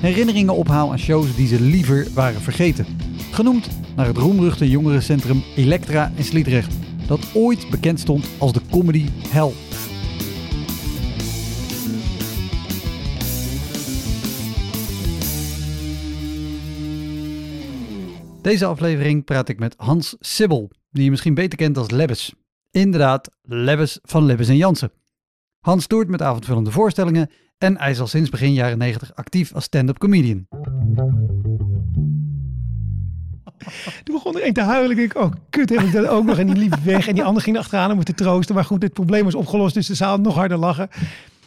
herinneringen ophaal aan shows die ze liever waren vergeten. Genoemd naar het roemruchte jongerencentrum Elektra in Sliedrecht, dat ooit bekend stond als de comedy hell. Deze aflevering praat ik met Hans Sibbel, die je misschien beter kent als Lebbes. Inderdaad, Lebbes van Lebbes en Jansen. Hans toert met avondvullende voorstellingen en hij is al sinds begin jaren 90 actief als stand-up comedian. Toen begon er een te huilen. Ik denk, oh kut, heb ik dat ook nog. En die liep weg. En die ander ging achteraan om te troosten. Maar goed, het probleem was opgelost. Dus de zaal nog harder lachen.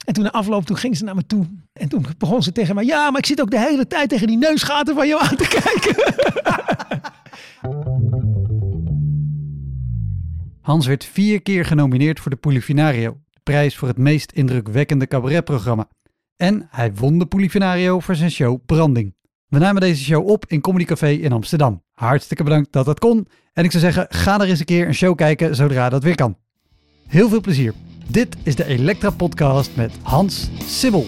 En toen de afloop, toen ging ze naar me toe. En toen begon ze tegen mij. Ja, maar ik zit ook de hele tijd tegen die neusgaten van jou aan te kijken. Hans werd vier keer genomineerd voor de Polifinario, de prijs voor het meest indrukwekkende cabaretprogramma. En hij won de Polifinario voor zijn show Branding. We namen deze show op in Comedy Café in Amsterdam. Hartstikke bedankt dat dat kon. En ik zou zeggen, ga er eens een keer een show kijken zodra dat weer kan. Heel veel plezier. Dit is de Elektra Podcast met Hans Sibbel.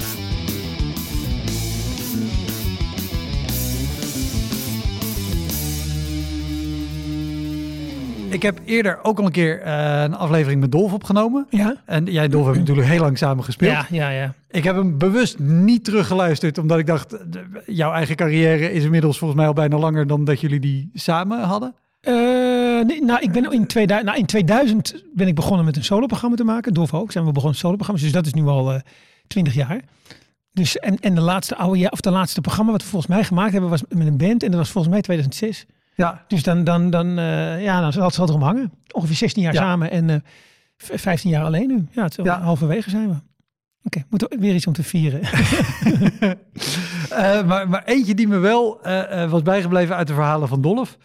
Ik heb eerder ook al een keer uh, een aflevering met Dolf opgenomen. Ja. En jij en Dolf hebben natuurlijk heel lang samen gespeeld. Ja, ja, ja. Ik heb hem bewust niet teruggeluisterd, omdat ik dacht, jouw eigen carrière is inmiddels volgens mij al bijna langer dan dat jullie die samen hadden. Uh, nee, nou, ik ben in 2000, nou, in 2000 ben ik begonnen met een soloprogramma te maken. Dolf ook, zijn we begonnen soloprogramma's. Dus dat is nu al uh, 20 jaar. Dus, en, en de laatste oude jaar, of de laatste programma wat we volgens mij gemaakt hebben, was met een band. En dat was volgens mij 2006. Ja. Dus dan, dan, dan, uh, ja, dan zal het erom hangen. Ongeveer 16 jaar ja. samen en uh, 15 jaar alleen nu. Ja, het, ja. halverwege zijn we. Oké, okay, moet er weer iets om te vieren. uh, maar, maar eentje die me wel was bijgebleven uit de verhalen van Dolf.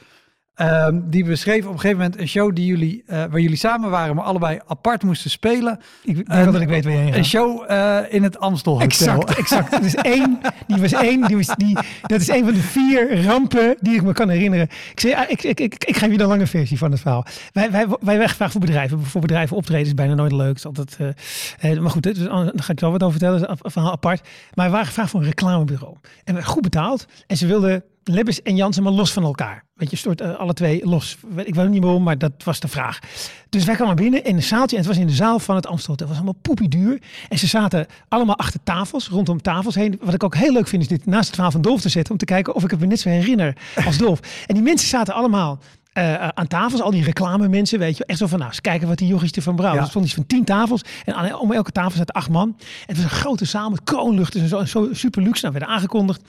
Um, die beschreef op een gegeven moment een show die jullie, uh, waar jullie samen waren, maar allebei apart moesten spelen. Ik denk dat ik weet waar je heen Een show uh, in het Amstel Exact, exact. Dat is één, die was één, die was die, dat is één van de vier rampen die ik me kan herinneren. Ik, zei, ik, ik, ik, ik geef je de lange versie van het verhaal. Wij, wij, wij werden gevraagd voor bedrijven. Voor bedrijven optreden is bijna nooit leuk. Is altijd, uh, maar goed, dus, daar ga ik wel wat over vertellen. Dat is een verhaal apart. Maar we waren gevraagd voor een reclamebureau. En we goed betaald. En ze wilden Lebbes en Jansen maar los van elkaar. Weet je, stort uh, alle twee los. Ik weet niet waarom, maar dat was de vraag. Dus wij kwamen binnen in een zaaltje. En het was in de zaal van het Amstel. Het was allemaal poepie duur. En ze zaten allemaal achter tafels, rondom tafels heen. Wat ik ook heel leuk vind, is dit naast het verhaal van Dolf te zetten. Om te kijken of ik het me net zo herinner als Dolf. en die mensen zaten allemaal uh, aan tafels, al die reclame mensen, weet je, echt zo van, nou, eens kijken wat die jochies ervan brouwen. Ja. Er stond iets van tien tafels en aan, om elke tafel zaten acht man. En het was een grote zaal met kroonlucht en zo, zo super luxe. Nou, werden aangekondigd.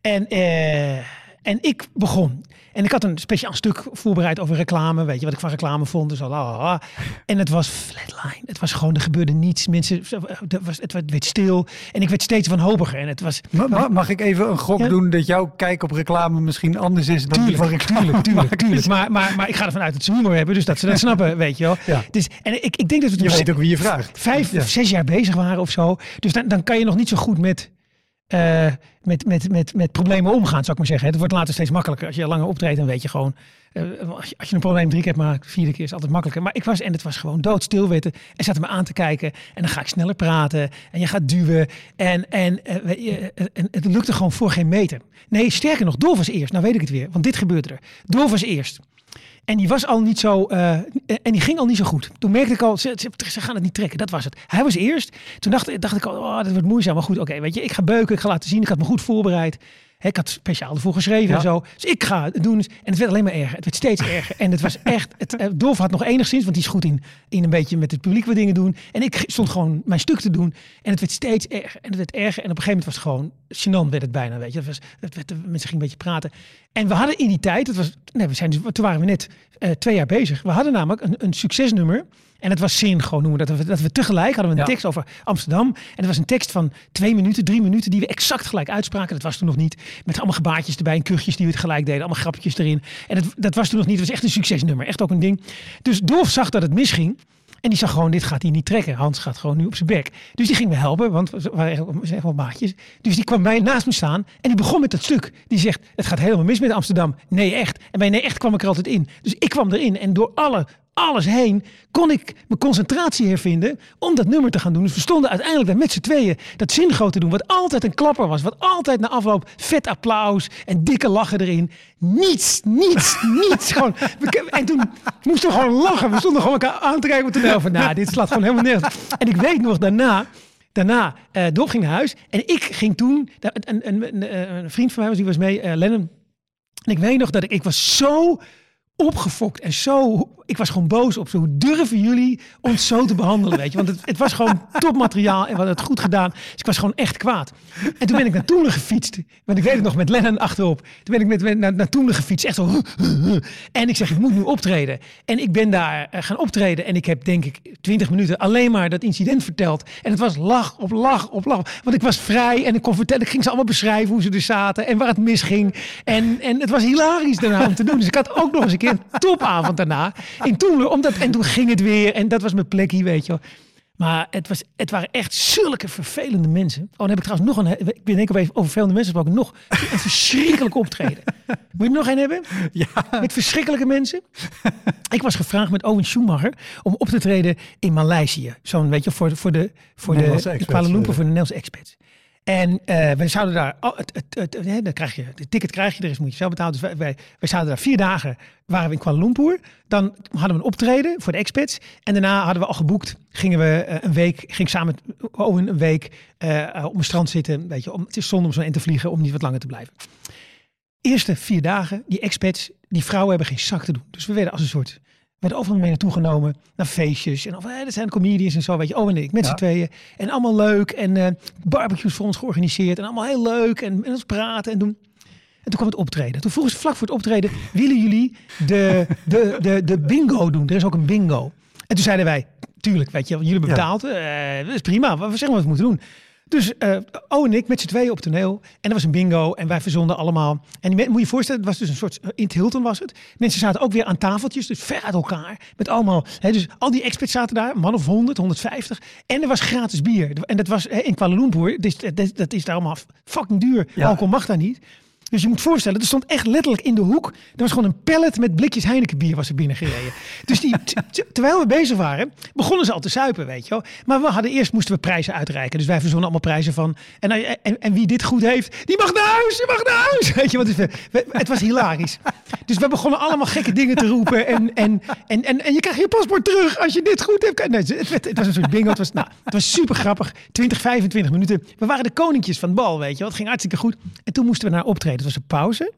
En, uh, en ik begon. En ik had een speciaal stuk voorbereid over reclame. Weet je wat ik van reclame vond? Dus al, ah, ah. En het was flatline. Het was gewoon, er gebeurde niets. Mensen, het, was, het werd stil. En ik werd steeds wanhopiger. En het was, mag, mag ik even een gok ja? doen dat jouw kijk op reclame misschien anders is dan tuurlijk, die van reclame? Tuurlijk, tuurlijk, tuurlijk. Maar, maar, maar ik ga ervan uit dat ze humor hebben. Dus dat ze dat snappen, weet je wel. Ja. Dus, en ik, ik denk dat we je weet ook wie je vraagt. Vijf ja. of zes jaar bezig waren of zo. Dus dan, dan kan je nog niet zo goed met... Uh, met, met, met, met problemen omgaan, zou ik maar zeggen. Het wordt later steeds makkelijker. Als je langer optreedt, dan weet je gewoon... Uh, als, je, een probleem drie keer hebt, maar vierde keer is altijd makkelijker. Maar ik was, en het was gewoon doodstil weten. En zaten me aan te kijken. En dan ga ik sneller praten. En je gaat duwen. En, en, en het lukte gewoon voor geen meter. Nee, sterker nog, Dolf was eerst. Nou weet ik het weer, want dit gebeurde er. Dolf was eerst. En die was al niet zo. Uh, en die ging al niet zo goed. Toen merkte ik al, ze, gaan het niet trekken. Dat was het. Hij was eerst. Toen dacht, dacht ik al, oh, dat wordt moeizaam. Maar goed, oké, weet je, ik ga beuken, ik ga laten zien. Ik had me goed voorbereid. Ik had speciaal ervoor geschreven en zo. Dus ik ga het doen. En het werd alleen maar erger. Het werd steeds erger. En het was echt... Het, eh, Dolf had nog enigszins, want die is goed in, in een beetje met het publiek wat dingen doen. En ik stond gewoon mijn stuk te doen. En het werd steeds erger. En het werd erger. En op een gegeven moment was het gewoon... Gênant werd het bijna, weet je. Het was, het werd, mensen gingen een beetje praten. En we hadden in die tijd... Het was, nee, we zijn, dus- toen waren we net eh, twee jaar bezig. We hadden namelijk een, een succesnummer... En het was synchroon noemen we dat. we- Dat we tegelijk hadden we een Ja. tekst over Amsterdam. En het was een tekst van twee minuten, drie minuten, die we exact gelijk uitspraken. Dat was toen nog niet. Met allemaal gebaartjes erbij en kuchjes die we het gelijk deden. Allemaal grapjes erin. En het, dat was toen nog niet. Het was echt een succesnummer. Echt ook een ding. Dus Dolf zag dat het misging. En die zag gewoon, dit gaat hij niet trekken. Hans gaat gewoon nu op zijn bek. Dus die ging me helpen, want we waren echt wel maatjes. Dus die kwam bij naast me staan en die begon met dat stuk. Die zegt, het gaat helemaal mis met Amsterdam. Nee, echt. En bij nee, echt kwam ik er altijd in. Dus ik kwam erin en door alle, alles heen kon ik mijn concentratie hervinden om dat nummer te gaan doen. Dus we stonden uiteindelijk daar met z'n tweeën dat zingo te doen. Wat altijd een klapper was. Wat altijd na afloop vet applaus en dikke lachen erin. Niets, niets, niets. Gewoon, en toen moesten we gewoon lachen. We stonden gewoon elkaar aan te kijken op toneel van, nou, dit slaat gewoon helemaal nergens. En ik weet nog daarna, daarna, Dolf ging naar huis en ik ging toen, een, een, een, een, vriend van mij was, die was mee, eh, Lennon. En ik weet nog dat ik, ik was zo opgefokt en zo, ik was gewoon boos op ze. Hoe durven jullie ons zo te behandelen, weet je? Want het, het was gewoon topmateriaal en we hadden het goed gedaan. Dus ik was gewoon echt kwaad. En toen ben ik naar Toemler gefietst. Want ik weet het nog, met Lennon achterop. Toen ben ik met, met- naar, naar gefietst, echt zo. En ik zeg, ik moet nu optreden. En ik ben daar eh, gaan optreden en ik heb denk ik 20 minuten alleen maar dat incident verteld. En het was lach op lach op lach. Want ik was vrij en ik kon vertellen, ik ging ze allemaal beschrijven hoe ze er zaten en waar het misging. En, en het was hilarisch daarna om te doen. Dus ik had ook nog eens een keer een topavond daarna in Toemler. Omdat, en toen ging het weer en dat was mijn plekje, weet je wel. Maar het, was, het waren echt zulke vervelende mensen. Oh, dan heb ik trouwens nog een... Ik ben denk ik even over vervelende mensen gesproken. Nog een verschrikkelijk optreden. Moet je er nog een hebben? Ja. Met verschrikkelijke mensen. Ik was gevraagd met Owen Schumacher om op te treden in Maleisië. Zo'n, weet je, voor, voor de, voor de, de expats, Kuala Lumpur, eh. voor de Nederlandse expats. En eh we zouden daar, oh, het, het, het, dan krijg je, de ticket krijg je, er is moet je zelf betalen. Dus wij, wij, zouden daar vier dagen, waren we in Kuala Lumpur. Dan hadden we een optreden voor de expats. En daarna hadden we al geboekt, gingen we eh, een week, ging samen Owen een week eh, op een strand zitten. Weet je, om, het is zonde om zo in te vliegen, om niet wat langer te blijven. Eerste vier dagen, die expats, die vrouwen hebben geen zak te doen. Dus we werden als een soort, we werden overal mee naartoe genomen, naar feestjes. En of, eh, dat zijn comedians en zo, weet je, Owen en ik, met Ja. z'n tweeën. En allemaal leuk en eh, barbecues voor ons georganiseerd. En allemaal heel leuk en met ons praten en doen. En toen kwam het optreden. Toen vroegen ze vlak voor het optreden, willen jullie de, de, de, de bingo doen? Er is ook een bingo. En toen zeiden wij, tuurlijk, weet je, jullie Ja. betaald. eh, dat is prima, we zeggen wat we moeten doen. Dus eh O en ik met z'n tweeën op toneel. En er was een bingo en wij verzonden allemaal. En moet je je voorstellen, het was dus een soort, in het Hilton was het. Mensen zaten ook weer aan tafeltjes, dus ver uit elkaar. Met allemaal, hè, dus al die experts zaten daar, man of 100, 150. En er was gratis bier. En dat was hè, in Kuala Lumpur, dat, dat is daar allemaal fucking duur. Ja. Alcohol mag daar niet. Dus je moet voorstellen, er stond echt letterlijk in de hoek. Er was gewoon een pallet met blikjes Heineken bier was er binnengereden. Dus die, terwijl we bezig waren, begonnen ze al te suipen, weet je wel. Maar we hadden eerst moesten we prijzen uitreiken. Dus wij verzonnen allemaal prijzen van. En, en, wie dit goed heeft, die mag naar huis, die mag naar huis. Weet je, want het, was hilarisch. Dus we begonnen allemaal gekke dingen te roepen. En, en, en, en, en je krijgt je paspoort terug als je dit goed hebt. Nee, het, was een soort bingo. Het was, nou, het was super grappig. 20, 25 minuten. We waren de koninkjes van het bal, weet je. Het ging hartstikke goed. En toen moesten we naar optreden. Het was een pauze.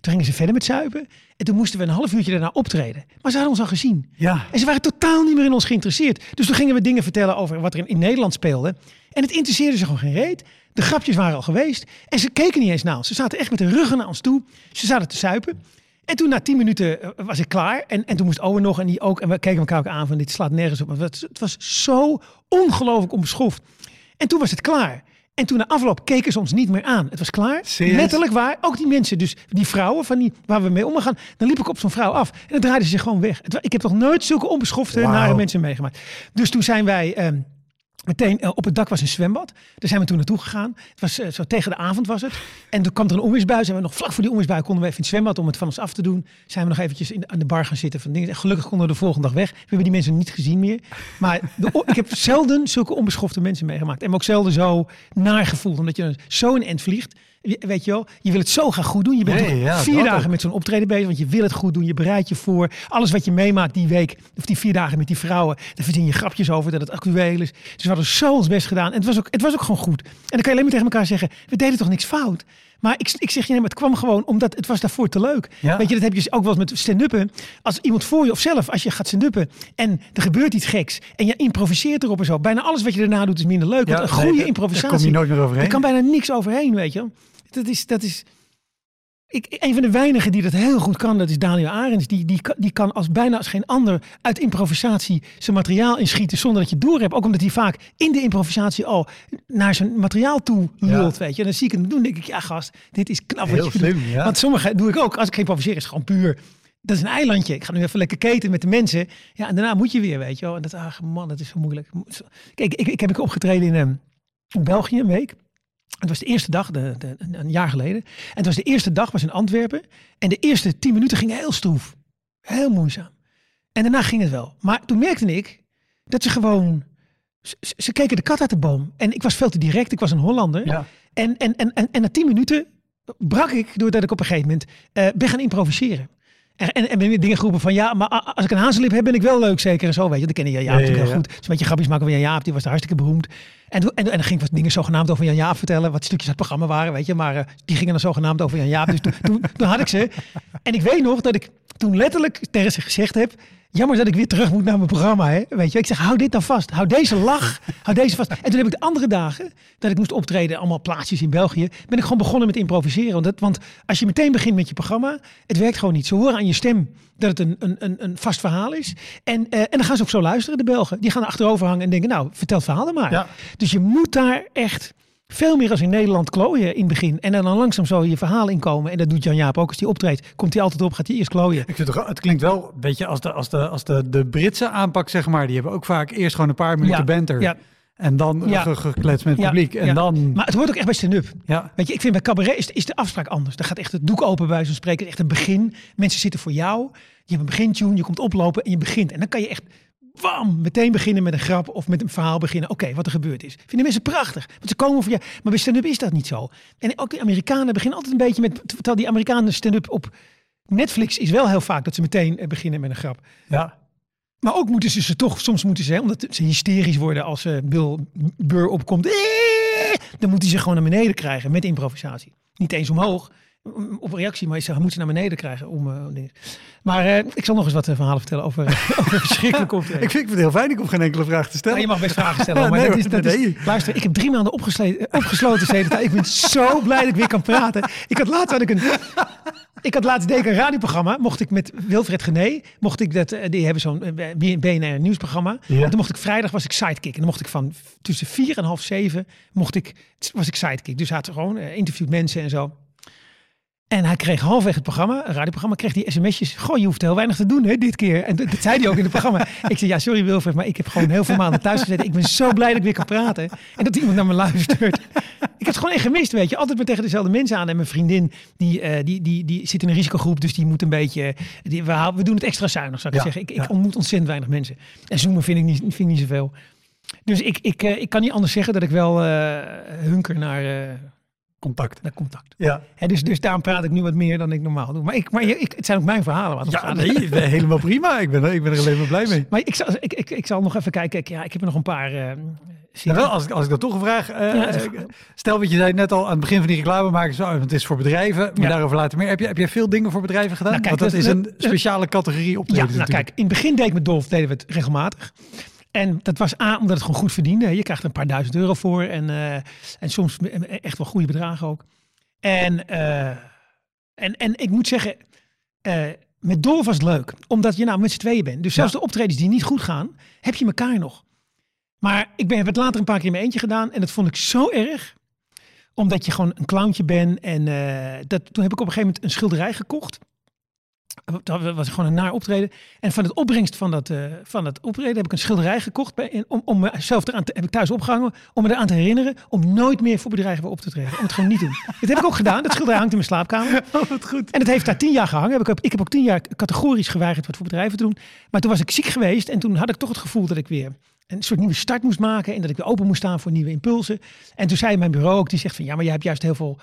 Toen gingen ze verder met zuipen. En toen moesten we een half uurtje daarna optreden. Maar ze hadden ons al gezien. Ja. En ze waren totaal niet meer in ons geïnteresseerd. Dus toen gingen we dingen vertellen over wat er in, in Nederland speelde. En het interesseerde ze gewoon geen reet. De grapjes waren al geweest. En ze keken niet eens naar ons. Ze zaten echt met de ruggen naar ons toe. Ze zaten te zuipen. En toen na tien minuten eh, was ik klaar. En, en toen moest Owen nog en die ook. En we keken elkaar ook aan van dit slaat nergens op. Maar Het, het was zo ongelooflijk onbeschoft. En toen was het klaar. En toen na afloop keken ze ons niet meer aan. Het was klaar. Serieus? Letterlijk waar. Ook die mensen, dus die vrouwen van die, waar we mee omgaan. Dan liep ik op zo'n vrouw af. En dan draaide ze zich gewoon weg. Ik heb nog nooit zulke onbeschofte, Wauw. nare mensen meegemaakt. Dus toen zijn wij... ehm, Meteen eh, op het dak was een zwembad. Daar zijn we toen naartoe gegaan. Het was eh, zo tegen de avond was het. En toen kwam er een onweersbui. Zijn we nog vlak voor die onweersbui konden we even in het zwembad om het van ons af te doen. Zijn we nog eventjes in, aan de bar gaan zitten van dingen. En Gelukkig konden we de volgende dag weg. We hebben die mensen niet gezien meer. Maar de, ik heb zelden zulke onbeschofte mensen meegemaakt. En ook zelden zo naar gevoeld. Omdat je zo in end vliegt. Weet je wel, je wil het zo graag goed doen. Je bent Nee, ja, vier dagen ook. met zo'n optreden bezig. Want je wil het goed doen. Je bereidt je voor. Alles wat je meemaakt die week. Of die vier dagen met die vrouwen. Daar verzin je grapjes over dat het actueel is. Dus we hadden zo ons best gedaan. En het was ook, het was ook gewoon goed. En dan kan je alleen maar tegen elkaar zeggen. We deden toch niks fout. Maar ik, ik zeg je, nee, maar het kwam gewoon omdat het was daarvoor te leuk. Ja. Weet je, dat heb je ook wel eens met stand-uppen. Als iemand voor je of zelf, als je gaat stand-uppen en er gebeurt iets geks en je improviseert erop en zo. Bijna alles wat je daarna doet is minder leuk. Ja, want een nee, goede improvisatie. daar kom je nooit meer overheen. Er kan bijna niks overheen, weet je. Dat is, dat is ik, een van de weinigen die dat heel goed kan, dat is Daniel Arends. Die, die, kan- die kan als bijna als geen ander uit improvisatie zijn materiaal inschieten zonder dat je door hebt. Ook omdat hij vaak in de improvisatie al naar zijn materiaal toe lult, weet je. En dan zie ik hem doen, denk ik, ja gast, dit is knap wat Heel je slim, ja. Want sommige doe ik ook. Als ik improviseer is het gewoon puur. Dat is een eilandje. Ik ga nu even lekker keten met de mensen. Ja, en daarna moet je weer, weet je wel. En dat, ach man, dat is zo moeilijk. Kijk, ik, ik heb ik opgetreden in, in België een week. Het was de eerste dag, de, de, een- jaar geleden. En het was de eerste dag, was in Antwerpen. En de eerste tien minuten gingen heel stroef. Heel moeizaam. En daarna ging het wel. Maar toen merkte ik dat ze gewoon... Ze, keken de kat uit de boom. En ik was veel te direct. Ik was een Hollander. Ja. En, en, en, en, en na tien minuten brak ik doordat ik op een gegeven moment eh, ben gaan improviseren. En, en, en dingen geroepen van ja, maar als ik een hazenlip heb, ben ik wel leuk zeker. En zo, weet je. Dat ken je Jan Jaap Ja, ja, natuurlijk ja. heel goed. Is een beetje grapjes maken van Jan Jaap, die was daar hartstikke beroemd. En, en, en dan ging wat dingen zogenaamd over Jan Jaap vertellen, wat stukjes uit het programma waren, weet je. Maar eh, die gingen dan zogenaamd over Jan Jaap. Dus toen, toen, toen had ik ze. En ik weet nog dat ik toen letterlijk tegen ze gezegd heb, jammer dat ik weer terug moet naar mijn programma. Hè? Weet je, ik zeg, hou dit dan vast. Hou deze lach, hou deze vast. En toen heb ik de andere dagen, dat ik moest optreden, allemaal plaatsjes in België, ben ik gewoon begonnen met improviseren. Want, dat, want als je meteen begint met je programma, het werkt gewoon niet. Ze horen aan je stem dat het een, een, een, een vast verhaal is. En, eh, en dan gaan ze ook zo luisteren, de Belgen. Die gaan er achterover hangen en denken, nou, vertel het verhaal dan maar. Ja. Dus je moet daar echt veel meer als in Nederland klooien in het begin. En dan langzaam zo je verhaal inkomen. En dat doet Jan-Jaap ook als hij optreedt. Komt hij altijd op, gaat hij eerst klooien. Ik vind het, toch- het klinkt wel een beetje als de, als, de, als de, de Britse aanpak, zeg maar. Die hebben ook vaak eerst gewoon een paar minuten Ja, banter. ja. En dan Ja. ge- gekletst met het Ja, publiek. En ja. dan... Maar het hoort ook echt bij stand-up. ja. Weet je, ik vind bij cabaret is, is de afspraak anders. Dan gaat echt het doek open bij van spreken. Echt een begin. Mensen zitten voor jou. Je hebt een begintune, je komt oplopen en je begint. En dan kan je echt wam, meteen beginnen met een grap of met een verhaal beginnen. Oké, wat er gebeurd is. Vinden mensen prachtig. Want ze komen voor je. Maar bij stand-up is dat niet zo. En ook de Amerikanen beginnen altijd een beetje met... Terwijl die Amerikanen stand-up op Netflix is wel heel vaak dat ze meteen eh, beginnen met een grap. ja. Maar ook moeten ze ze toch, soms moeten ze, omdat ze hysterisch worden als eh, Bill Burr opkomt. Eh, Dan moet hij ze gewoon naar beneden krijgen met improvisatie. Niet eens omhoog, op reactie, maar ze moet ze naar beneden krijgen. Om, dingen. Maar eh, ik zal nog eens wat eh, verhalen vertellen over, over verschrikkelijk Ik optreden. vind, ik vind het heel fijn, ik hoef geen enkele vraag te stellen. Nou, je mag best vragen stellen, maar Nee, dat is, dat is, luister, ik heb drie maanden opgesloten zitten. Ik ben zo blij dat ik weer kan praten. Ik had laatst had ik een, ik had laatst deed ik een radioprogramma. Mocht ik met Wilfred Gené, mocht ik dat, die hebben zo'n BNR nieuwsprogramma. Ja. En toen mocht ik vrijdag was ik sidekick. En dan mocht ik van tussen vier en half zeven mocht ik, was ik sidekick. Dus had gewoon interviewt mensen en zo. En hij kreeg halfweg het programma, een radioprogramma, kreeg die sms'jes. Goh, je hoeft heel weinig te doen hè, dit keer. En dat, dat zei hij ook in het programma. Ik zei, ja, sorry Wilfred, maar ik heb gewoon heel veel maanden thuis gezeten. Ik ben zo blij dat ik weer kan praten. En dat iemand naar me luistert. Ik heb het gewoon echt gemist, weet je. Altijd maar tegen dezelfde mensen aan. En mijn vriendin, die, eh, die, die, die zit in een risicogroep. Dus die moet een beetje... Die, we, we doen het extra zuinig, zou ik Ja, zeggen. Ik, ik ontmoet ontzettend weinig mensen. En zoomen vind ik niet, vind ik niet zoveel. Dus ik, ik, eh, ik kan niet anders zeggen dat ik wel eh, hunker naar, Contact. naar contact. Ja. Hè, dus, dus daarom praat ik nu wat meer dan ik normaal doe. Maar, ik, maar je- ik, het zijn ook mijn verhalen. Wat Ja, nee, helemaal prima. Ik ben, ik ben er alleen maar blij mee. Maar ik zal, ik, ik, ik zal nog even kijken. Ik, ja, ik heb er nog een paar. Ja, wel, als, ik, als ik dat toch een vraag... eh, Ja, dat is eh, stel wat je zei net al aan het begin van die reclame maken. Zo, want het is voor bedrijven, maar Ja. daarover later meer. Heb, je, heb jij veel dingen voor bedrijven gedaan? Nou, kijk, want dat dat- is een dat- speciale categorie Ja, optreden nou natuurlijk. kijk, in het begin deed ik met Dolf deden we het regelmatig. En dat was A, omdat het gewoon goed verdiende. Je krijgt er een paar duizend euro voor. En, eh, en soms echt wel goede bedragen ook. En, eh, en, en ik moet zeggen, eh, met Dolf was het leuk. Omdat je nou met z'n tweeën bent. Dus zelfs Ja. de optredens die niet goed gaan, heb je elkaar nog. Maar ik ben, heb het later een paar keer in mijn eentje gedaan. En dat vond ik zo erg. Omdat je gewoon een clowntje bent. En dat, toen heb ik op een gegeven moment een schilderij gekocht. Dat was gewoon een naar optreden. En van het opbrengst van dat, eh, van dat optreden heb ik een schilderij gekocht. Bij, om, om mezelf eraan te, heb ik thuis opgehangen. Om me eraan te herinneren. Om nooit meer voor bedrijven weer op te treden. Om het gewoon niet te doen. Dat heb ik ook gedaan. Dat schilderij hangt in mijn slaapkamer. Oh, wat goed. En het heeft daar tien jaar gehangen. Heb ik, heb, ik heb ook tien jaar categorisch geweigerd wat voor bedrijven te doen. Maar toen was ik ziek geweest. En toen had ik toch het gevoel dat ik weer een soort nieuwe start moest maken. En dat ik weer open moest staan voor nieuwe impulsen. En toen zei mijn bureau ook, die zegt van ja, maar jij hebt juist heel veel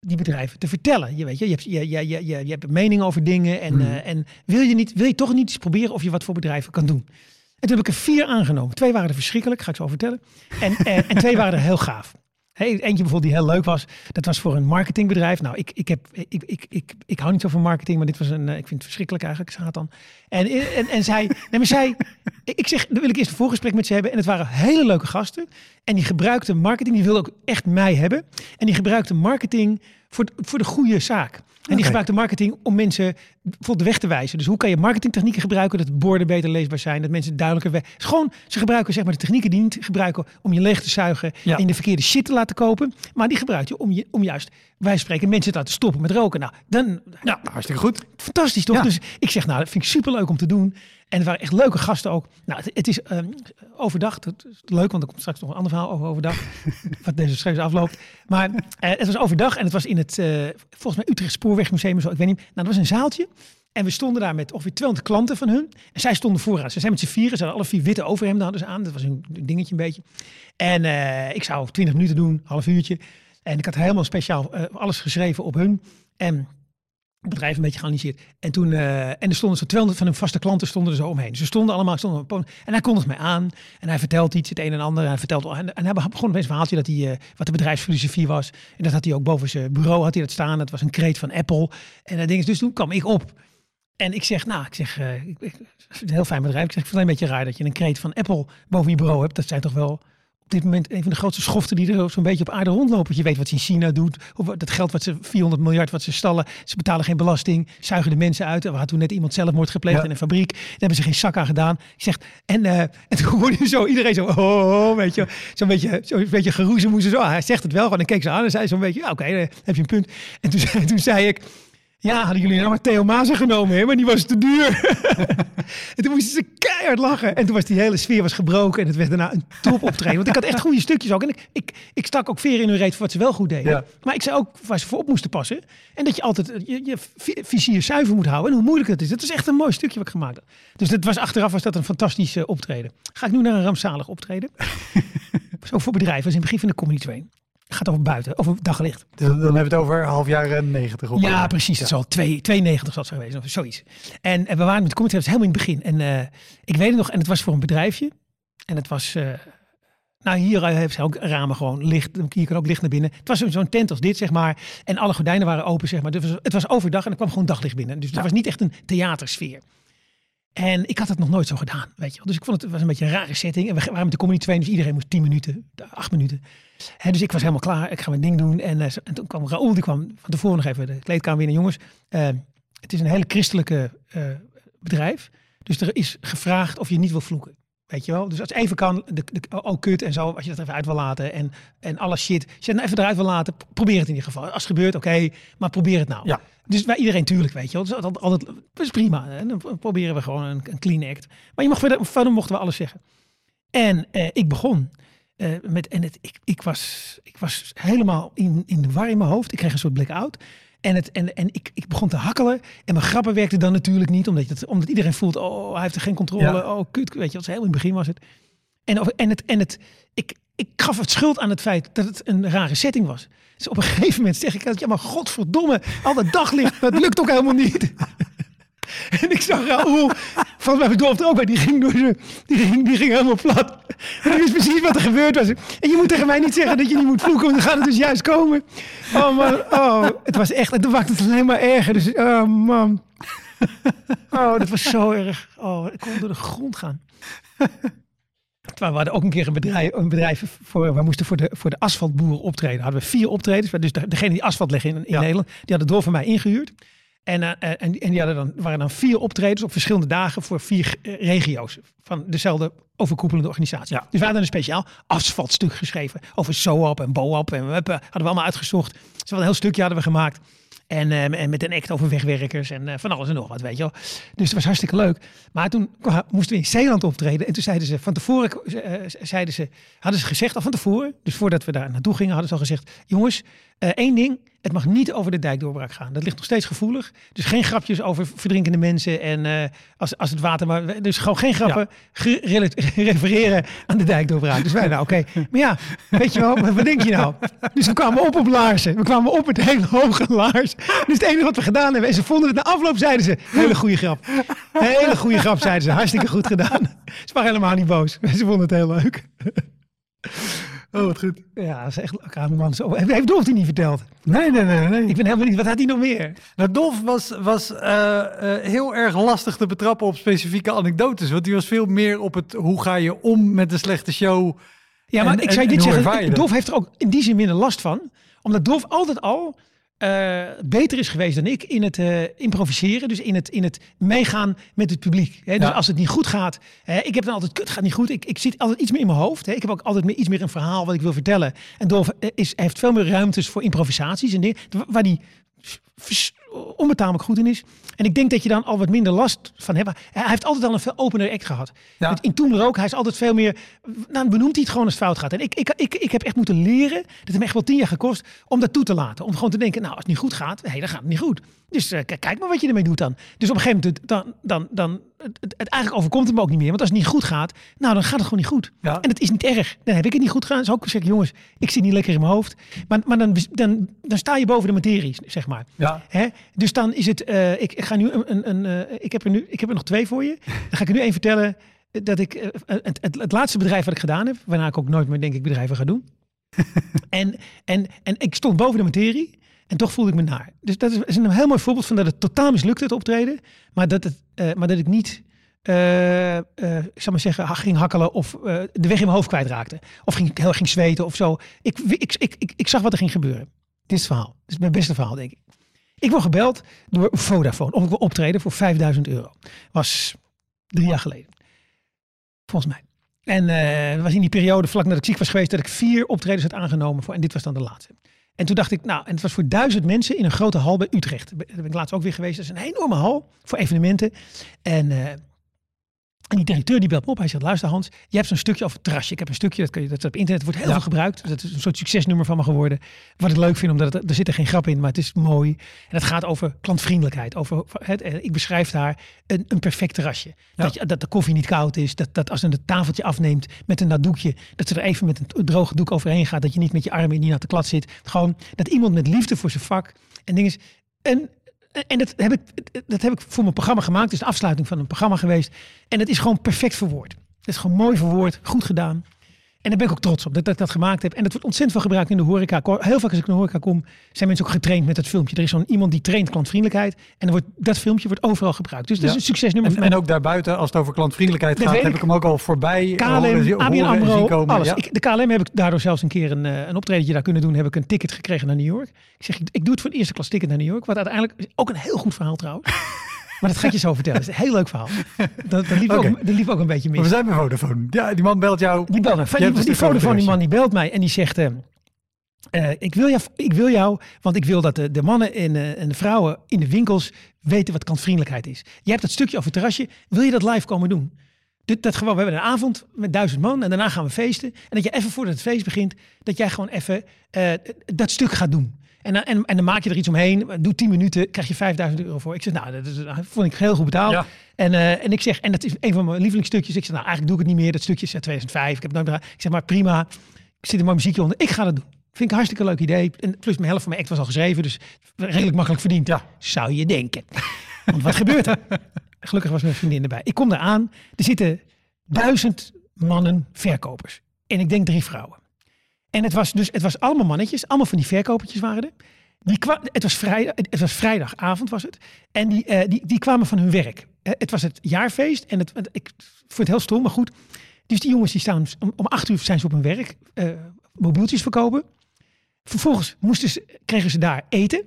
die bedrijven te vertellen. Je weet je, je hebt, je, je, je, je, hebt een mening over dingen. En, eh, en wil, je niet, wil je toch niet eens proberen of je wat voor bedrijven kan doen? En toen heb ik er vier aangenomen. Twee waren er verschrikkelijk, ga ik zo vertellen. En, en, en twee waren er heel gaaf. Hey, eentje bijvoorbeeld die heel leuk was, dat was voor een marketingbedrijf. Nou, ik, ik, heb, ik, ik, ik, ik hou niet zo van marketing, maar dit was een, eh, ik vind het verschrikkelijk eigenlijk, Satan. En, en, en zij, nee, maar zij, ik zeg, dan wil ik eerst een voorgesprek met ze hebben. En het waren hele leuke gasten. En die gebruikten marketing, die wilden ook echt mij hebben. En die gebruikten marketing voor, voor de goede zaak. En die gebruikte marketing om mensen bijvoorbeeld de weg te wijzen. Dus hoe kan je marketingtechnieken gebruiken dat borden beter leesbaar zijn, dat mensen duidelijker weg. Gewoon, ze gebruiken zeg maar de technieken die niet gebruiken om je leeg te zuigen in de verkeerde shit te laten kopen, maar die gebruik je om, je, om juist, wij spreken, mensen te laten stoppen met roken. Nou, dan, nou, hartstikke goed. Fantastisch toch? Dus ik zeg, nou, dat vind ik super leuk om te doen. En het waren echt leuke gasten ook. Nou, het, het is um, overdag. Het is leuk, want er komt straks nog een ander verhaal over overdag. wat deze schreef afloopt. Maar uh, het was overdag en het was in het, uh, volgens mij Utrecht Spoorwegmuseum. Zo, ik weet niet. Nou, dat was een zaaltje. En we stonden daar met ongeveer 200 klanten van hun. En zij stonden vooraan. Ze zijn met z'n vieren. Ze hadden alle vier witte overhemden hadden ze aan. Dat was een dingetje een beetje. En uh, ik zou 20 minuten doen, half uurtje. En ik had helemaal speciaal alles geschreven op hun. En bedrijf een beetje geanalyseerd. En toen, uh, en er stonden zo 200 van hun vaste klanten stonden er zo omheen. Ze stonden allemaal, stonden en hij kondigt mij aan. En hij vertelt iets, het een en ander. Hij vertelt, en, en hij begon een verhaaltje dat hij, uh, wat de bedrijfsfilosofie was. En dat had hij ook boven zijn bureau had hij dat staan. Dat was een kreet van Apple. En dat ding is, dus toen kwam ik op. En ik zeg, nou, ik zeg, uh, ik, heel fijn bedrijf. Ik zeg, ik vind het een beetje raar dat je een kreet van Apple boven je bureau hebt. Dat zijn toch wel op dit moment een van de grootste schoften die er zo'n beetje op aarde rondlopen. Je weet wat ze in China doet. Of dat geld wat ze 400 miljard wat ze stallen. Ze betalen geen belasting. Zuigen de mensen uit. We hadden toen net iemand zelfmoord gepleegd in een fabriek. Daar hebben ze geen zak aan gedaan. Ik zeg, en, uh, en toen hoorde zo iedereen zo, oh, weet je, zo'n beetje, zo'n beetje geroezen moesten zo. Ah, hij zegt het wel. En dan keek ze aan en zei zo'n beetje, ja, oké, okay, heb je een punt. En toen, toen zei ik, ja, hadden jullie nou maar Theo Mazen genomen, hè? maar die was te duur. en toen moesten ze keihard lachen. En toen was die hele sfeer was gebroken. En het werd daarna een top optreden. Want ik had echt goede stukjes ook. En ik, ik, ik stak ook veer in hun reet voor wat ze wel goed deden. Ja. Maar ik zei ook waar ze voor op moesten passen. En dat je altijd je, je vizier zuiver moet houden. En hoe moeilijk dat is. Dat is echt een mooi stukje wat ik gemaakt heb. Dus dat was, achteraf was dat een fantastisch uh, optreden. Ga ik nu naar een rampzalig optreden. Zo voor bedrijven. Dat is in het begin van de Comedy Train gaat over buiten, over daglicht. Dan hebben we het over half jaren 90. Op ja, precies. Ja. Het zal 92 zal het geweest, of zoiets. En, en we waren met de comedy helemaal in het begin. En uh, ik weet het nog, en het was voor een bedrijfje. En het was, uh, nou hier heeft ze ook ramen gewoon licht. Hier kan ook licht naar binnen. Het was zo'n tent als dit, zeg maar. En alle gordijnen waren open, zeg maar. Dus het was overdag en er kwam gewoon daglicht binnen. Dus het was niet echt een theatersfeer. En ik had het nog nooit zo gedaan, weet je wel. Dus ik vond het, het was een beetje een rare setting. En we waren met de comedy train, dus iedereen moest 10 minuten, 8 minuten. He, dus ik was helemaal klaar. Ik ga mijn ding doen. En, uh, en toen kwam Raoul, die kwam van tevoren nog even de kleedkamer binnen. Jongens, uh, het is een hele christelijke uh, bedrijf. Dus er is gevraagd of je niet wil vloeken. Weet je wel? Dus als het even kan, de, de, oh kut en zo, als je dat even uit wil laten en, en alles shit. Als je het even eruit wil laten, probeer het in ieder geval. Als het gebeurt, oké, okay, maar probeer het nou. Ja. Dus bij iedereen tuurlijk, weet je wel. Dus altijd, is prima. Hè? Dan proberen we gewoon een, een clean act. Maar je mag verder, verder mochten we alles zeggen. En uh, ik begon. Uh, met, en het, ik, ik, was, ik was helemaal in, in de war in mijn hoofd. Ik kreeg een soort blackout. En, het, en, en ik, ik begon te hakkelen. En mijn grappen werkten dan natuurlijk niet. Omdat, het, omdat iedereen voelt, oh, hij heeft er geen controle. Ja. Oh, kut. Weet je, wat heel in het begin was het. En, en, het, en het, ik, ik gaf het schuld aan het feit dat het een rare setting was. Dus op een gegeven moment zeg ik, ja maar godverdomme, al dat daglicht, dat lukt ook helemaal niet. En ik zag Raoul, van mij bedorfde ook bij, die ging, door de, die, ging, die ging helemaal plat. En ik wist precies wat er gebeurd was. En je moet tegen mij niet zeggen dat je niet moet vloeken, want dan gaat het dus juist komen. Oh man, oh, het was echt, het maakte het alleen maar erger. Dus, oh man. Oh, dat was zo erg. Oh, ik kon door de grond gaan. We hadden ook een keer een bedrijf, een bedrijf voor, we moesten voor de, voor de asfaltboeren optreden. Hadden we vier optredens. Dus de, degene die asfalt leggen in, in ja. Nederland, die hadden door van mij ingehuurd. En, uh, en, en die hadden dan, waren dan vier optredens op verschillende dagen voor vier regio's van dezelfde overkoepelende organisatie. Ja. Dus we hadden een speciaal asfaltstuk geschreven over SOAP en BOAP. En we hebben, hadden we allemaal uitgezocht. Dus een heel stukje hadden we gemaakt. En, uh, en met een act over wegwerkers en van alles en nog wat, weet je wel. Dus het was hartstikke leuk. Maar toen moesten we in Zeeland optreden. En toen zeiden ze, van tevoren zeiden ze, hadden ze gezegd al van tevoren. Dus voordat we daar naartoe gingen, hadden ze al gezegd. Jongens, één ding, het mag niet over de dijkdoorbraak gaan. Dat ligt nog steeds gevoelig. Dus geen grapjes over verdrinkende mensen en uh, als, als het water maar... Dus gewoon geen grappen ja. refereren aan de dijkdoorbraak. Dus wij nou, oké. Okay. Maar ja, weet je wel, wat denk je nou? Dus we kwamen op op laarzen. We kwamen op met hele hoge laars. Dus het enige wat we gedaan hebben, en ze vonden het na afloop, zeiden ze, hele goede grap. Hele goede grap, zeiden ze. Hartstikke goed gedaan. Ze waren helemaal niet boos. Ze vonden het heel leuk. Oh, wat goed. Ja, dat is echt leuk. man. Zo, heeft Dolf die niet verteld? Nee, nee, nee, nee. Ik ben helemaal niet. Wat had hij nog meer? Nou, Dolf was, was uh, uh, heel erg lastig te betrappen op specifieke anekdotes. Want die was veel meer op het hoe ga je om met een slechte show. Ja, maar en, ik zou je dit zeggen. Dolf heeft er ook in die zin minder last van. Omdat Dolf altijd al uh, beter is geweest dan ik in het uh, improviseren. Dus in het, in het meegaan met het publiek. Hè? Dus als het niet goed gaat. Hè? Ik heb dan altijd, kut gaat niet goed. Ik, ik zit altijd iets meer in mijn hoofd. Hè? Ik heb ook altijd meer, iets meer een verhaal wat ik wil vertellen. En Dolf eh, is, heeft veel meer ruimtes voor improvisaties. En dingen waar die onbetamelijk goed in is. En ik denk dat je dan al wat minder last van hebt. Hij heeft altijd al een veel opener act gehad. Ja. In Toemler ook. Hij is altijd veel meer... Nou, benoemt hij het gewoon als het fout gaat. En ik, ik, ik, ik heb echt moeten leren, dat heeft me echt wel tien jaar gekost, om dat toe te laten. Om gewoon te denken, nou, als het niet goed gaat, hey, dan gaat het niet goed. Dus uh, kijk maar wat je ermee doet dan. Dus op een gegeven moment, dan, dan, dan, het, het, eigenlijk overkomt het me ook niet meer. Want als het niet goed gaat, nou, dan gaat het gewoon niet goed. Ja. En het is niet erg. Dan heb ik het niet goed gedaan. Dus ook zeggen, jongens, ik zit niet lekker in mijn hoofd. Maar, maar dan, dan, dan sta je boven de materie, zeg maar. Ja. Hè? Dus dan is het, uh, ik, ik, ga nu een, een, een uh, ik, heb er nu, ik heb er nog twee voor je. Dan ga ik er nu één vertellen dat ik, het, het, het laatste bedrijf wat ik gedaan heb, waarna ik ook nooit meer denk ik bedrijven ga doen. en, en, en ik stond boven de materie. En toch voelde ik me naar. Dus dat is, een heel mooi voorbeeld van dat het totaal mislukte, het optreden. Maar dat, het, uh, maar dat ik niet, uh, ik zal maar zeggen, ging hakkelen of de weg in mijn hoofd kwijtraakte. Of ging, heel ging zweten of zo. Ik, ik, ik, ik, zag wat er ging gebeuren. Dit is het verhaal. Dit is mijn beste verhaal, denk ik. Ik word gebeld door Vodafone of ik wil optreden voor 5000 euro. Was drie jaar geleden. Volgens mij. En uh, was in die periode vlak nadat ik ziek was geweest dat ik vier optredens had aangenomen voor. En dit was dan de laatste. En toen dacht ik, nou, en het was voor duizend mensen in een grote hal bij Utrecht. Daar ben ik laatst ook weer geweest. Dat is een enorme hal voor evenementen. En uh, en die directeur die belt me op. Hij zegt, luister Hans, je hebt zo'n stukje over het terrasje. Ik heb een stukje, dat, kun je, dat op internet wordt heel veel gebruikt. Dat is een soort succesnummer van me geworden. Wat ik leuk vind, omdat het, er zit er geen grap in, maar het is mooi. En het gaat over klantvriendelijkheid. Over het, ik beschrijf daar een, een perfect terrasje. Dat, je, dat de koffie niet koud is. Dat, dat als een het tafeltje afneemt met een nat doekje. Dat ze er even met een droge doek overheen gaat. Dat je niet met je armen in die natte klad zit. Gewoon dat iemand met liefde voor zijn vak en dingen is. En en dat heb, ik, dat heb ik voor mijn programma gemaakt. Het is de afsluiting van een programma geweest. En het is gewoon perfect verwoord. Het is gewoon mooi verwoord, goed gedaan. En daar ben ik ook trots op dat, ik dat gemaakt heb. En dat wordt ontzettend veel gebruikt in de horeca. Heel vaak als ik in de horeca kom, zijn mensen ook getraind met dat filmpje. Er is zo'n iemand die traint klantvriendelijkheid. En wordt, dat filmpje wordt overal gebruikt. Dus dat is een succesnummer. En, en ook daarbuiten, als het over klantvriendelijkheid gaat, heb ik hem ook al voorbij KLM, horen, ABN AMRO, komen. Alles. Ik, de KLM heb ik daardoor zelfs een keer een, eh, een optredentje daar kunnen doen. Heb ik een ticket gekregen naar New York. Ik zeg, ik, ik doe het voor de eerste klas ticket naar New York. Wat uiteindelijk ook een heel goed verhaal trouwens. Maar dat ga ik je zo vertellen. Het is een heel leuk verhaal. Dat, dat, liep, ook, dat liep ook een beetje mis. Maar we zijn bij Vodafone. Ja, die man belt jou. Die belt me. Die, die, Vodafone, die man die belt mij en die zegt... Uh, uh, ik, wil jou, ik wil jou, want ik wil dat de, de mannen en, uh, en de vrouwen in de winkels weten wat kantvriendelijkheid is. Je hebt dat stukje over het terrasje. Wil je dat live komen doen? Dat, dat gewoon, we hebben een avond met duizend man en daarna gaan we feesten. En dat je even voordat het feest begint, dat jij gewoon even dat stuk gaat doen. En, en, en dan maak je er iets omheen. Doe 10 minuten, krijg je 5000 euro voor. Ik zeg, nou, dat, is, dat vond ik heel goed betaald. En, uh, en ik zeg, en dat is een van mijn lievelingsstukjes. Ik zeg, nou, eigenlijk doe ik het niet meer. Dat stukje is 2005. Ik heb het nooit Ik zeg, maar prima. Ik zit er maar muziekje onder. Ik ga dat doen. Vind ik een hartstikke leuk idee. En plus mijn helft van mijn act was al geschreven. Dus redelijk makkelijk verdiend. Ja. Zou je denken. Want wat gebeurt er? Gelukkig was mijn vriendin erbij. Ik kom daar aan. Er zitten duizend mannen verkopers. En ik denk drie vrouwen. En het was dus, het was allemaal mannetjes, allemaal van die verkopertjes waren er. Die kwam, het, was vrijdag, het was vrijdagavond was het. En die, uh, die, die kwamen van hun werk. Uh, het was het jaarfeest en het, ik vond het heel stom, maar goed. Dus die jongens die staan om, om acht uur zijn ze op hun werk, uh, mobieltjes verkopen. Vervolgens moesten ze, kregen ze daar eten,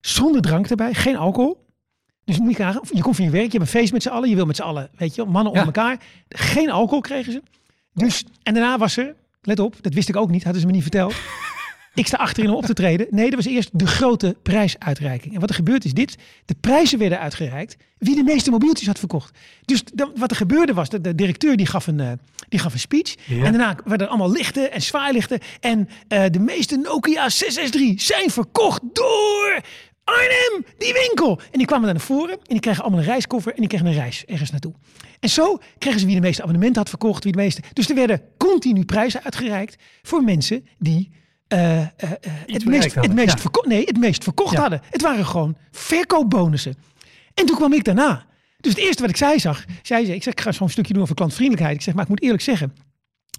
zonder drank erbij, geen alcohol. Dus je, je komt van je werk, je hebt een feest met z'n allen, je wil met z'n allen, weet je, mannen ja. onder elkaar. Geen alcohol kregen ze. Dus, en daarna was er let op, dat wist ik ook niet, hadden ze me niet verteld. ik sta achterin om op te treden. Nee, dat was eerst de grote prijsuitreiking. En wat er gebeurt is dit. De prijzen werden uitgereikt wie de meeste mobieltjes had verkocht. Dus dan, wat er gebeurde was, de, de directeur die gaf een, uh, die gaf een speech. En daarna werden er allemaal lichten en zwaailichten. En uh, de meeste Nokia 663 zijn verkocht door Arnhem, die winkel. En die kwamen naar voren en die kregen allemaal een reiskoffer en die kregen een reis ergens naartoe. En zo kregen ze wie de meeste abonnementen had verkocht, wie de meeste. Dus er werden continu prijzen uitgereikt voor mensen die uh, uh, het, meest, het, meest verkocht, nee, het meest verkocht hadden. Het waren gewoon verkoopbonussen. En toen kwam ik daarna. Dus het eerste wat ik zei zag, zei ze, ik zeg, ik ga zo'n stukje doen over klantvriendelijkheid. Ik zeg, maar ik moet eerlijk zeggen,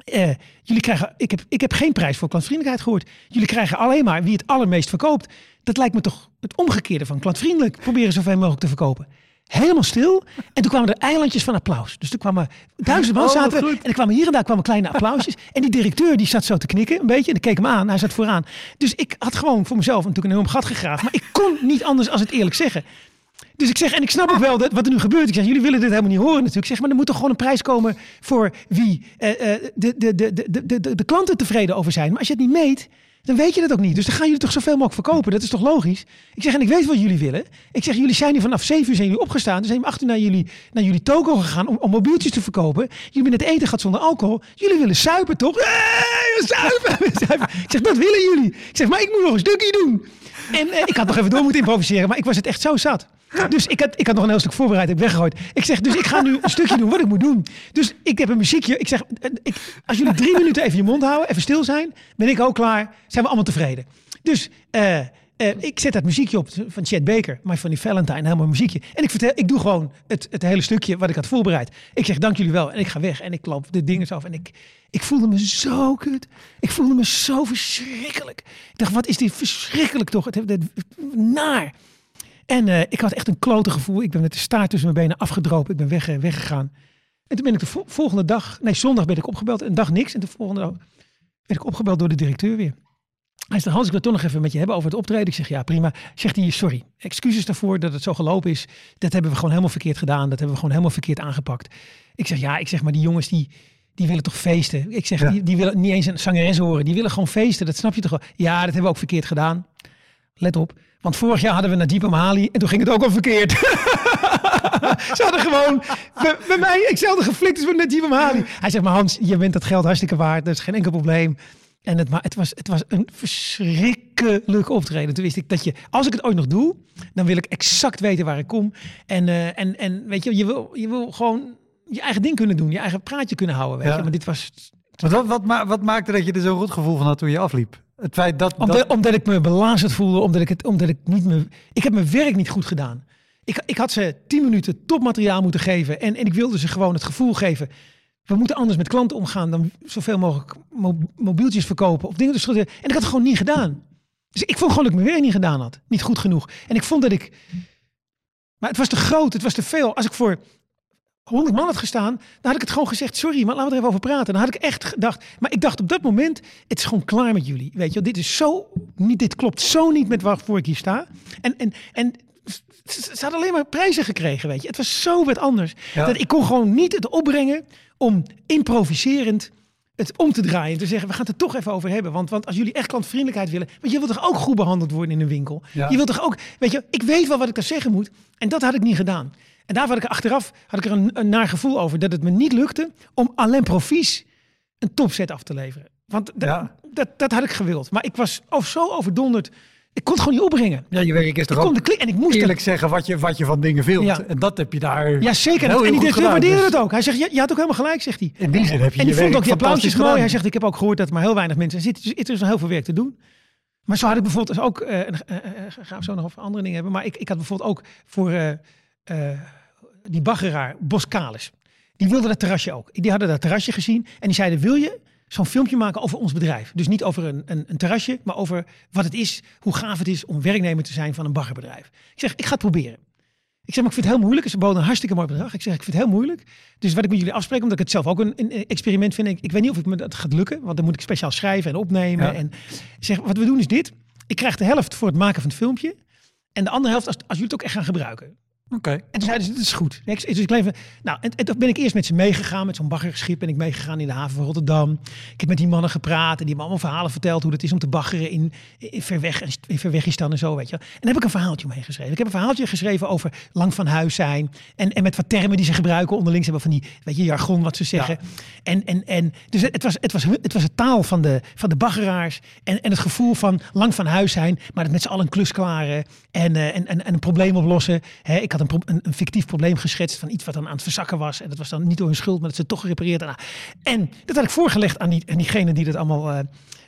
eh, jullie krijgen, ik heb, ik heb geen prijs voor klantvriendelijkheid gehoord. Jullie krijgen alleen maar wie het allermeest verkoopt. Dat lijkt me toch het omgekeerde van klantvriendelijk. Proberen zoveel mogelijk te verkopen. Helemaal stil. En toen kwamen er eilandjes van applaus. Dus toen kwamen duizend man Oh, wat zaten. En er kwamen hier en daar kwamen kleine applausjes. En die directeur die zat zo te knikken een beetje. En ik keek hem aan. Hij zat vooraan. Dus ik had gewoon voor mezelf natuurlijk een enorm gat gegraven. Maar ik kon niet anders als het eerlijk zeggen. Dus ik zeg, en ik snap ook wel dat, wat er nu gebeurt. Ik zeg, jullie willen dit helemaal niet horen natuurlijk. Ik zeg, maar er moet toch gewoon een prijs komen voor wie eh, eh, de, de, de, de, de, de, de klanten tevreden over zijn. Maar als je het niet meet, dan weet je dat ook niet. Dus dan gaan jullie toch zoveel mogelijk verkopen. Dat is toch logisch? Ik zeg, en ik weet wat jullie willen. Ik zeg, jullie zijn hier vanaf 7 uur zijn jullie opgestaan. Dus zijn 8 uur naar jullie, naar jullie toko gegaan om, om mobieltjes te verkopen. Jullie hebben net eten gehad zonder alcohol. Jullie willen suipen, toch? Hey, we we zuipen. Ik zeg, dat willen jullie. Ik zeg, maar ik moet nog een stukje doen. En eh, ik had nog even door moeten improviseren, maar ik was het echt zo zat. Dus ik had, ik had nog een heel stuk voorbereid, heb weggegooid. Ik zeg, dus ik ga nu een stukje doen wat ik moet doen. Dus ik heb een muziekje. Ik zeg, eh, ik, als jullie drie minuten even je mond houden, even stil zijn, ben ik ook klaar. Zijn we allemaal tevreden. Dus eh, eh, ik zet dat muziekje op van Chet Baker, My Funny Valentine, helemaal muziekje. En ik vertel, ik doe gewoon het, het hele stukje wat ik had voorbereid. Ik zeg, dank jullie wel. En ik ga weg en ik loop de dingen af en ik, ik voelde me zo kut. Ik voelde me zo verschrikkelijk. Ik dacht, wat is dit verschrikkelijk toch? Het, het- naar. En eh, ik had echt een klote gevoel. Ik ben met de staart tussen mijn benen afgedropen. Ik ben weg, eh, weggegaan. En toen ben ik de vo- volgende dag, nee zondag ben ik opgebeld. Een dag niks. En de volgende dag werd ik opgebeld door de directeur weer. Hij zegt, Hans, ik wil het toch nog even met je hebben over het optreden. Ik zeg, ja prima. Zegt hij, sorry, excuses daarvoor dat het zo gelopen is. Dat hebben we gewoon helemaal verkeerd gedaan. Dat hebben we gewoon helemaal verkeerd aangepakt. Ik zeg, ja, ik zeg maar die jongens die, die willen toch feesten. Ik zeg, Ja. die, die willen niet eens een zangeres horen. Die willen gewoon feesten. Dat snap je toch wel? Ja, dat hebben we ook verkeerd gedaan. Let op. Want vorig jaar hadden we Najib Amhali en toen ging het ook al verkeerd. Ze hadden gewoon bij, bij mij hetzelfde geflikt als met Najib Amhali. Hij zegt, maar Hans, je bent dat geld hartstikke waard. Dat is geen enkel probleem. En het, maar het, was, het was een verschrikkelijk optreden. Toen wist ik dat je, als ik het ooit nog doe, dan wil ik exact weten waar ik kom. En, eh, en, en weet je, je wil, je wil gewoon je eigen ding kunnen doen. Je eigen praatje kunnen houden. Weet Ja. je. Maar dit was wat, wat, wat maakte dat je er zo'n goed gevoel van had toen je afliep? Het feit dat... Omdat, dat omdat ik me belazerd voelde, omdat ik het, omdat ik niet me, ik heb mijn werk niet goed gedaan. Ik, ik had ze tien minuten topmateriaal moeten geven en, en ik wilde ze gewoon het gevoel geven. We moeten anders met klanten omgaan dan zoveel mogelijk mo- mobieltjes verkopen of dingen te schudden. En ik had het gewoon niet gedaan. Dus ik vond gewoon dat ik mijn werk niet gedaan had. Niet goed genoeg. En ik vond dat ik. Maar het was te groot, het was te veel. Als ik voor 100 man had gestaan, dan had ik het gewoon gezegd: sorry, maar laten we er even over praten. Dan had ik echt gedacht. Maar ik dacht op dat moment: het is gewoon klaar met jullie. Weet je, dit is zo niet, dit klopt zo niet met waarvoor ik hier sta. En, en, en ze hadden alleen maar prijzen gekregen, weet je. Het was zo wat anders. Ja. Dat ik kon gewoon niet het opbrengen om improviserend het om te draaien. En te zeggen, we gaan het er toch even over hebben. Want, want als jullie echt klantvriendelijkheid willen... Want je wilt toch ook goed behandeld worden in een winkel? Ja. Je wilt toch ook... Weet je, ik weet wel wat ik daar zeggen moet. En dat had ik niet gedaan. En daar had ik er achteraf had ik er een, een naar gevoel over. Dat het me niet lukte om alleen provies een topset af te leveren. Want dat, Ja. dat, dat had ik gewild. Maar ik was oh, zo overdonderd. Ik kon het gewoon niet opbrengen. ja, je werk is Ik toch kon ook de en ik moest eerlijk zeggen wat je, wat je van dingen wilt. Ja. En dat heb je daar Ja, zeker. heel, en die directeur waardeerde Dus het ook. Hij zegt, je, je had ook helemaal gelijk, zegt hij. In die zin heb je En die je vond werk ook die applausjes mooi. Hij zegt, ik heb ook gehoord dat maar heel weinig mensen zitten. Dus er is nog heel veel werk te doen. Maar zo had ik bijvoorbeeld dus ook, eh, eh, gaan we zo nog over andere dingen hebben. Maar ik, ik had bijvoorbeeld ook voor eh, die baggeraar, Boskalis. Die wilde dat terrasje ook. Die hadden dat terrasje gezien. En die zeiden, wil je zo'n filmpje maken over ons bedrijf? Dus niet over een, een, een terrasje, maar over wat het is. Hoe gaaf het is om werknemer te zijn van een baggerbedrijf. Ik zeg, ik ga het proberen. Ik zeg, maar ik vind het heel moeilijk. Ze boden een hartstikke mooi bedrag. Ik zeg, ik vind het heel moeilijk. Dus wat ik met jullie afspreek, omdat ik het zelf ook een, een experiment vind. Ik, ik weet niet of het me dat gaat lukken, want dan moet ik speciaal schrijven en opnemen. Ja. En ik zeg, wat we doen is dit. Ik krijg de helft voor het maken van het filmpje. En de andere helft als, als jullie het ook echt gaan gebruiken. Oké. En toen zeiden ze, dit is goed. Dus ik leef, nou, en, en toen ben ik eerst met ze meegegaan. Met zo'n baggerschip ben ik meegegaan in de haven van Rotterdam. Ik heb met die mannen gepraat. En die hebben allemaal verhalen verteld hoe het is om te baggeren in, in, ver, weg, in Verwegistan en zo, weet je. wel. En daar heb ik een verhaaltje omheen geschreven. Ik heb een verhaaltje geschreven over lang van huis zijn. En, en met wat termen die ze gebruiken onderling. Ze hebben van die, weet je, jargon wat ze zeggen. En, en, en, dus het, was, het, was, het was het taal van de, van de baggeraars. En, en het gevoel van lang van huis zijn. Maar het met z'n allen een klus klaren. En, eh, en, en, en een probleem oplossen. Ik had een, pro- een, een fictief probleem geschetst van iets wat dan aan het verzakken was. En dat was dan niet door hun schuld, maar dat ze toch gerepareerd hadden. Nou, En dat had ik voorgelegd aan, die, aan diegene die dat allemaal eh,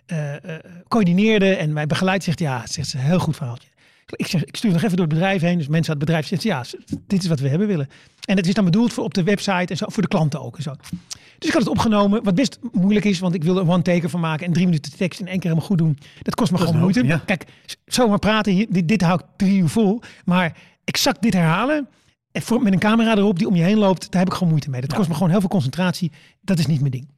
eh, eh, coördineerde en mij begeleidt. Zegt ja, het zegt ze, heel goed verhaaltje. Ik zeg, ik stuur nog even door het bedrijf heen. Dus mensen uit het bedrijf zeggen, ja, dit is wat we hebben willen. En het is dan bedoeld voor op de website en zo, voor de klanten ook en zo. Dus ik had het opgenomen, wat best moeilijk is, want ik wilde een one-taker van maken en drie minuten de tekst in één keer helemaal goed doen. Dat kost me Dat gewoon moeite. ja. Kijk, zomaar praten, hier, dit, dit hou ik drie uur vol. Maar exact dit herhalen, en voor, met een camera erop die om je heen loopt, daar heb ik gewoon moeite mee. Dat kost me gewoon heel veel concentratie. Dat is niet mijn ding.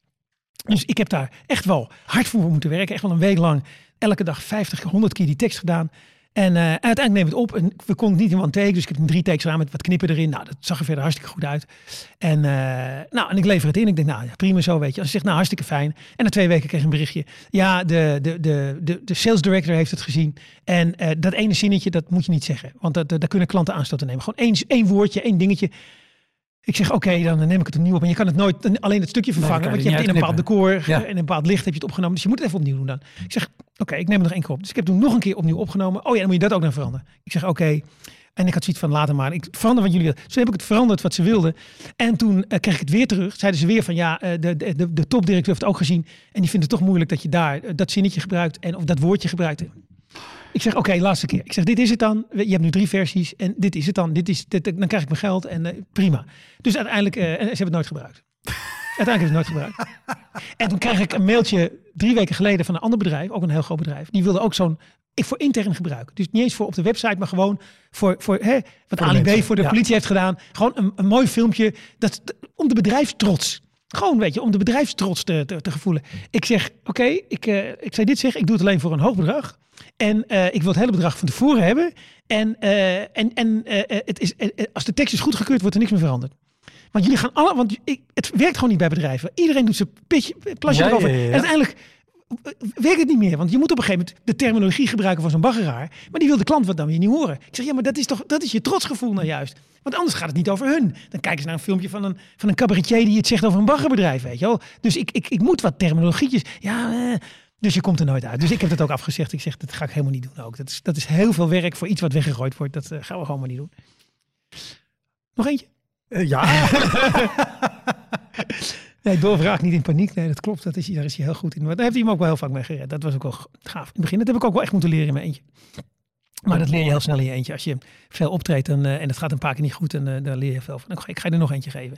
Dus ik heb daar echt wel hard voor moeten werken. Echt wel een week lang. Elke dag 50, 100 keer die tekst gedaan. En eh, uiteindelijk neem ik het op. En we konden het niet in one take. Dus ik heb een drie takes gedaan met wat knippen erin. Nou, dat zag er verder hartstikke goed uit. En, eh, nou, en ik lever het in. Ik denk, nou ja, prima zo, weet je. Als je zegt, nou, hartstikke fijn. En na twee weken kreeg ik een berichtje. Ja, de, de, de, de, de sales director heeft het gezien. En eh, dat ene zinnetje, dat moet je niet zeggen. Want dat, daar kunnen klanten aanstoot nemen. Gewoon één, één woordje, één dingetje. Ik zeg, oké, dan neem ik het opnieuw op. En je kan het nooit alleen het stukje vervangen. je want je hebt in een bepaald decor Ja. en een bepaald licht heb je het opgenomen. Dus je moet het even opnieuw doen dan. Ik zeg, oké, ik neem het nog één keer op. Dus ik heb toen nog een keer opnieuw opgenomen. Oh ja, dan moet je dat ook nog veranderen. Ik zeg, oké. En ik had zoiets van, later maar. Ik verander wat jullie. Dus toen heb ik het veranderd wat ze wilden. En toen eh, kreeg ik het weer terug. Zeiden ze weer van, ja, eh, de, de, de, de topdirecteur heeft het ook gezien. En die vindt het toch moeilijk dat je daar eh, dat zinnetje gebruikt. En of dat woordje gebruikt. Ik zeg, oké, laatste keer. Ik zeg, dit is het dan. Je hebt nu drie versies en dit is het dan. Dit is, dit, dan krijg ik mijn geld en eh, prima. Dus uiteindelijk, eh, ze hebben het nooit gebruikt. Uiteindelijk hebben ze het nooit gebruikt. En toen kreeg ik een mailtje drie weken geleden van een ander bedrijf, ook een heel groot bedrijf. Die wilde ook zo'n, ik voor intern gebruik. Dus niet eens voor op de website, maar gewoon voor, voor hè, wat de Ali B mensen, voor de ja. politie heeft gedaan. Gewoon een, een mooi filmpje, dat, om de bedrijfstrots. Gewoon, weet je, om de bedrijfstrots te, te, te gevoelen. Ik zeg, oké, ik, eh, ik zei dit zeg, ik doe het alleen voor een hoog bedrag. En eh, ik wil het hele bedrag van tevoren hebben. En, eh, en, en eh, het is, als de tekst is goedgekeurd, wordt er niks meer veranderd. Want jullie gaan alle, want ik, het werkt gewoon niet bij bedrijven. Iedereen doet zijn pitje, plasje Ja, erover. ja, ja, ja. En uiteindelijk werkt het niet meer. Want je moet op een gegeven moment de terminologie gebruiken van zo'n baggeraar. Maar die wil de klant wat dan weer niet horen. Ik zeg, ja, maar dat is toch, dat is je trotsgevoel nou juist. Want anders gaat het niet over hun. Dan kijken ze naar een filmpje van een, van een cabaretier die het zegt over een baggerbedrijf, weet je wel. Dus ik, ik, ik moet wat terminologietjes. Ja, eh, dus je komt er nooit uit. Dus ik heb dat ook afgezegd. Ik zeg, dat ga ik helemaal niet doen ook. Dat is, dat is heel veel werk voor iets wat weggegooid wordt. Dat eh, gaan we gewoon maar niet doen. Nog eentje? Eh, ja, Nee, doorvraag niet in paniek. Nee, dat klopt. Dat is, daar is hij heel goed in. Maar daar heeft hij hem ook wel heel vaak mee gered. Dat was ook wel gaaf. In het begin, dat heb ik ook wel echt moeten leren in mijn eentje. Maar dat leer je heel snel in je eentje. Als je veel optreedt dan, eh, en het gaat een paar keer niet goed, eh, dan leer je veel van. Ik ga, ik ga je er nog eentje geven.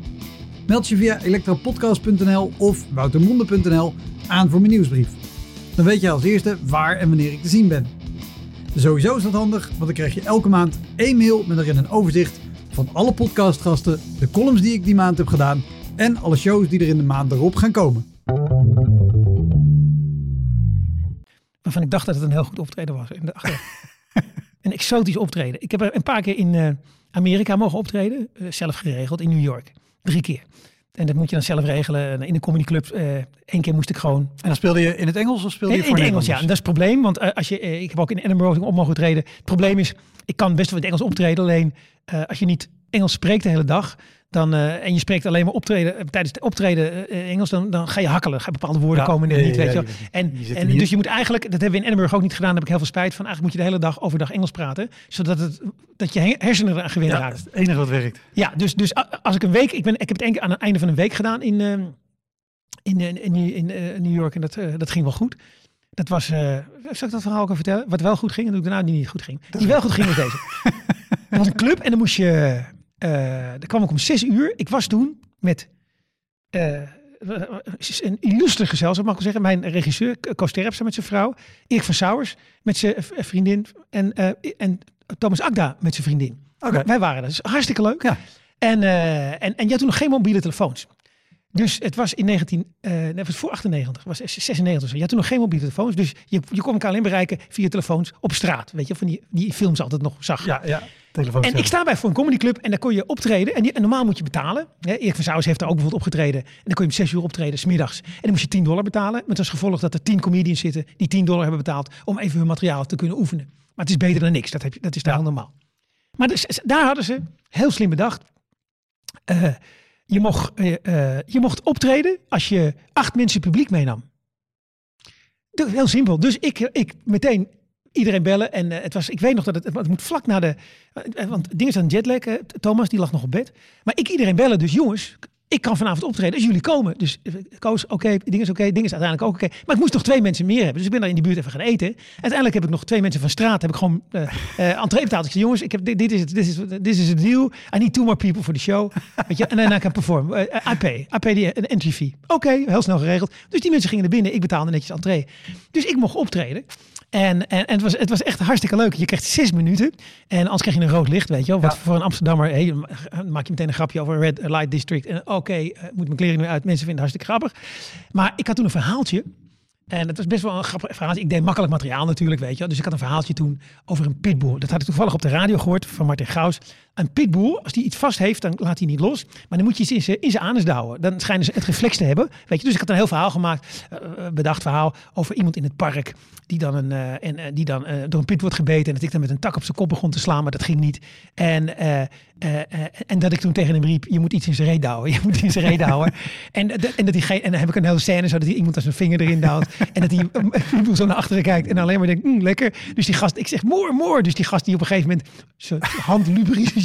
Meld je via elektropodcast.nl of woutermonde.nl aan voor mijn nieuwsbrief. Dan weet je als eerste waar en wanneer ik te zien ben. Sowieso is dat handig, want dan krijg je elke maand één mail met erin een overzicht van alle podcastgasten, de columns die ik die maand heb gedaan en alle shows die er in de maand erop gaan komen. Waarvan ik dacht dat het een heel goed optreden was. In de een exotisch optreden. Ik heb er een paar keer in eh, Amerika mogen optreden. eh, zelf geregeld in New York. Drie keer. En dat moet je dan zelf regelen. En In de comedyclub. eh één keer moest ik gewoon En dan speelde je in het Engels of speelde In, je in voor het Engels, ja. En dat is het probleem. Want eh, als je, eh, ik heb ook in Edinburgh op mogen treden. Het probleem is, ik kan best wel in het Engels optreden. Alleen als je niet Engels spreekt de hele dag. Dan, eh, en je spreekt alleen maar optreden, eh, tijdens het optreden eh, Engels, dan, dan ga je hakkelen. Ga bepaalde woorden Ja, komen ja, niet, ja, weet je wel. En, je en dus je moet eigenlijk, dat hebben we in Edinburgh ook niet gedaan, daar heb ik heel veel spijt van. Eigenlijk moet je de hele dag overdag Engels praten, zodat, het, dat je he- hersenen eraan gewend Ja, raken. dat is het enige wat werkt. Ja, dus, dus als ik een week, ik, ben, ik heb het één keer aan het einde van een week gedaan in, ehm, in, in, in, in, New York en dat, dat ging wel goed. Dat was, zal ik dat verhaal ook even vertellen? Wat wel goed ging en dat ik daarna die niet goed ging. Die wel goed ging was deze. Er was een club en dan moest je, daar kwam ik om zes uur. Ik was toen met eh, een illustre gezelschap, mag ik wel zeggen. Mijn regisseur, Koos Terpstra met zijn vrouw. Erik van Sauers met zijn vriendin. En, eh, en Thomas Akda met zijn vriendin. Oké. Wij waren er. Dus hartstikke leuk. Ja. En, en, en je had toen nog geen mobiele telefoons. Dus het was in 19, eh nee, het was voor 98, was 96. zo. Je had toen nog geen mobiele telefoons. Dus je, je kon elkaar alleen bereiken via telefoons op straat. Weet je, van die, die films altijd nog zag. Ja, ja. Telefoon En ik sta bij voor een comedyclub en daar kon je optreden. En, die, en normaal moet je betalen. Hè, Erik van heeft daar ook bijvoorbeeld opgetreden. En dan kon je om zes uur optreden, smiddags. En dan moest je 10 dollar betalen. Met als gevolg dat er 10 comedians zitten die 10 dollar hebben betaald om even hun materiaal te kunnen oefenen. Maar het is beter dan niks. Dat, heb je, dat is daar normaal. Maar dus, daar hadden ze, heel slim bedacht. eh, je mocht, eh, eh, je mocht optreden als je acht mensen publiek meenam. Heel simpel. Dus ik, ik meteen iedereen bellen. En eh, het was, ik weet nog dat het, het moet vlak na de. want dingen zijn jetlag. Thomas, die lag nog op bed. Maar ik iedereen bellen. Dus jongens, ik kan vanavond optreden als jullie komen. Dus eh, Koos, oké, ding is oké, ding is uiteindelijk ook oké. Maar ik moest nog twee mensen meer hebben. Dus ik ben daar in die buurt even gaan eten. Uiteindelijk heb ik nog twee mensen van straat. Heb ik gewoon eh eh entree betaald. Ik zei, jongens, ik heb, dit, dit is het, dit is, dit is het deal. I need two more people for the show. Weet je, en daarna kan ik perform. Eh, I pay. I pay een entry fee. Oké, heel snel geregeld. Dus die mensen gingen naar binnen. Ik betaalde netjes entree. Dus ik mocht optreden. En, en, en het, was, het was echt hartstikke leuk. Je krijgt zes minuten. En anders krijg je een rood licht, weet je wel. Wat Ja. voor een Amsterdammer, hey, maak je meteen een grapje over Red Light District. En oké, eh, moet mijn kleren nu uit. Mensen vinden het hartstikke grappig. Maar ik had toen een verhaaltje. En het was best wel een grappig verhaaltje. Ik deed makkelijk materiaal natuurlijk, weet je wel. Dus ik had een verhaaltje toen over een pitbull. Dat had ik toevallig op de radio gehoord van Martin Gaus. Een pitbull, als die iets vast heeft, dan laat hij niet los. Maar dan moet je iets in zijn, anus douwen. Dan schijnen ze het reflex te hebben. Weet je, dus ik had een heel verhaal gemaakt. eh, bedacht verhaal over iemand in het park. Die dan, een, eh, en, die dan door een pit wordt gebeten. En dat ik dan met een tak op zijn kop begon te slaan. Maar dat ging niet. En, en dat ik toen tegen hem riep. Je moet iets in zijn reet douwen. Je moet in zijn reet douwen. en, en, dat geen, en dan heb ik een hele scène. Zo dat hij iemand als zijn vinger erin duwt. en dat hij zo naar achteren kijkt. En alleen maar denkt, "Mm, lekker. Dus die gast, ik zeg, more, more. Dus die gast die op een gegeven moment zijn hand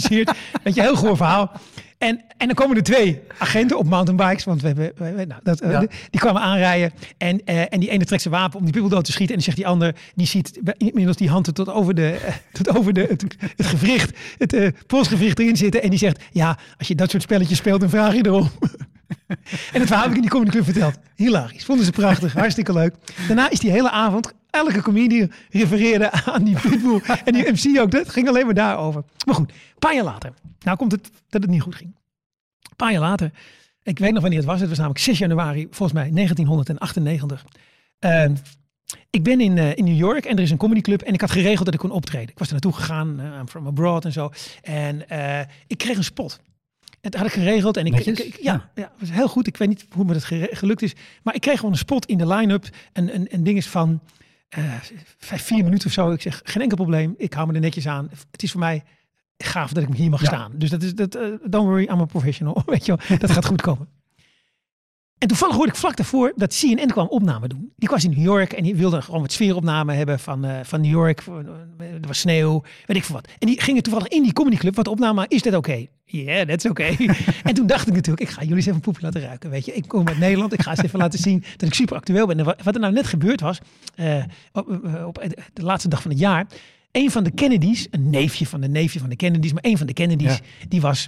lubrificeert. Weet je, heel goor verhaal. En, en dan komen er twee agenten op mountainbikes. Want we hebben, we nou, dat, eh, Ja. die, die kwamen aanrijden. En, eh, en die ene trekt zijn wapen om die pibbel dood te schieten. En dan zegt die ander, die ziet inmiddels die handen tot over, de, eh, tot over de, het, het gewricht, het eh, polsgewricht erin zitten. En die zegt, ja, als je dat soort spelletjes speelt, dan vraag je erom. En het verhaal heb ik in die comedy club verteld. Hilarisch. Vonden ze prachtig. Hartstikke leuk. Daarna is die hele avond, elke comedian refereerde aan die pitbull. En die MC ook. Dat ging alleen maar daarover. Maar goed, een paar jaar later. Nou komt het dat het niet goed ging. Een paar jaar later. Ik weet nog wanneer het was. Het was namelijk 6 januari, volgens mij 1998. Ehm, ik ben in, eh, in New York en er is een comedyclub en ik had geregeld dat ik kon optreden. Ik was er naartoe gegaan, I'm from abroad en zo. En eh, ik kreeg een spot. En dat had ik geregeld en ik, Netjes, ik- ik- ja, ja, het was heel goed. Ik weet niet hoe me dat gelukt is, maar ik kreeg gewoon een spot in de line-up. Een, een, een ding is van vijf, vier minuten of zo. Ik zeg, geen enkel probleem. Ik hou me er netjes aan. Het is voor mij gaaf dat ik hier mag Ja. staan. Dus dat is, dat, eh, don't worry, I'm a professional. Weet je wel, dat gaat goed komen. En toevallig hoorde ik vlak daarvoor dat CNN kwam opname doen. Die was in New York en die wilde gewoon wat sfeeropname hebben van, eh, van New York. Er was sneeuw, weet ik veel wat. En die gingen toevallig in die comedyclub wat opname. Is dat oké? Ja, dat is oké. en toen dacht ik natuurlijk, ik ga jullie eens even een poepje laten ruiken. Weet je, ik kom uit Nederland, ik ga eens even laten zien dat ik super actueel ben. En wat er nou net gebeurd was, eh, op, eh, op de laatste dag van het jaar. Een van de Kennedys, een neefje van de neefje van de Kennedys, maar een van de Kennedys, die was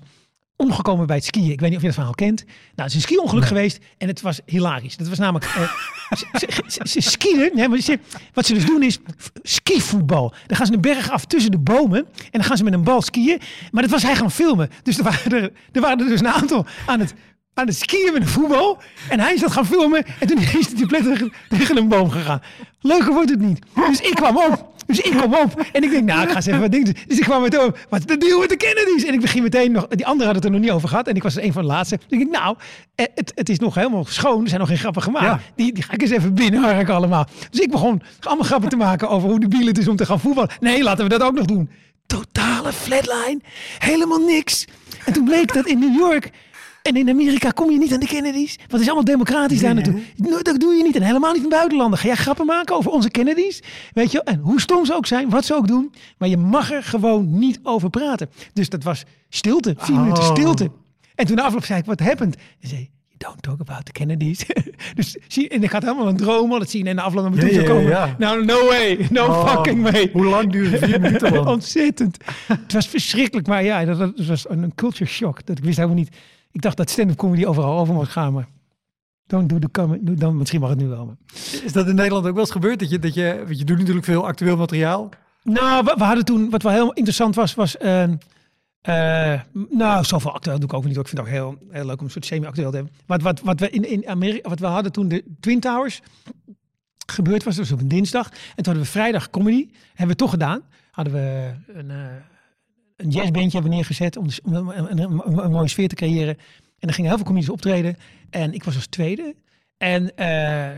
omgekomen bij het skiën. Ik weet niet of je dat verhaal kent. Nou, het is een ski-ongeluk geweest en het was hilarisch. Dat was namelijk... eh, ze, ze, ze, ze skiën, maar ze, wat ze dus doen is skivoetbal. Dan gaan ze een berg af tussen de bomen en dan gaan ze met een bal skiën. Maar dat was hij gaan filmen. Dus er waren er, er, waren er dus een aantal aan het, aan het skiën met een voetbal. En hij is dat gaan filmen en toen is hij plek tegen, een boom gegaan. Leuker wordt het niet. Dus ik kwam op. Dus ik kwam op en ik denk, nou, ik ga eens even wat dingen doen. Dus ik kwam met op, wat is de deal met de Kennedys? En ik begin meteen nog, die anderen hadden het er nog niet over gehad. En ik was een van de laatste. Dus ik denk, nou, eh, het, het is nog helemaal schoon. Er zijn nog geen grappen gemaakt. Ja. Die, die ga ik eens even binnenharken allemaal. Dus ik begon allemaal grappen te maken over hoe debiel het is om te gaan voetballen. Nee, laten we dat ook nog doen. Totale flatline. Helemaal niks. En toen bleek dat in New York en in Amerika kom je niet aan de Kennedys. Want het is allemaal democratisch daar naartoe. Dat doe je niet. En helemaal niet in buitenlanden. Ga jij grappen maken over onze Kennedys? Weet je, en hoe stom ze ook zijn, wat ze ook doen. Maar je mag er gewoon niet over praten. Dus dat was stilte. Vier Oh. minuten stilte. En toen de afloop zei ik, wat happened? En zei, you don't talk about the Kennedys. dus zie, en ik had helemaal een droom al het zien. En de afloop naar me toe zou komen. Nou, no way. No Oh, fucking way. Hoe lang duurde vier minuten man? Ontzettend. Het was verschrikkelijk, maar ja, dat, dat was een, een culture shock. Dat ik wist helemaal niet. Ik dacht dat stand-up comedy overal over moest gaan, maar don't do the comedy. Dan misschien mag het nu wel. Maar. Is dat in Nederland ook wel eens gebeurd? Dat je, dat je, want je doet natuurlijk veel actueel materiaal. Nou, we, we hadden toen, wat wel heel interessant was, was. ehm, eh, nou, zoveel actueel doe ik ook niet. Ik vind het ook heel, heel leuk om een soort semi-actueel te hebben. Wat, wat, wat we in, in Amerika, wat we hadden toen de Twin Towers gebeurd was, dus op een dinsdag. En toen hadden we vrijdag comedy. Hebben we toch gedaan. Hadden we een, eh een jazzbandje hebben neergezet om, de- om een, mooie sfeer te creëren. En er gingen heel veel comedies optreden. En ik was als tweede. En, eh,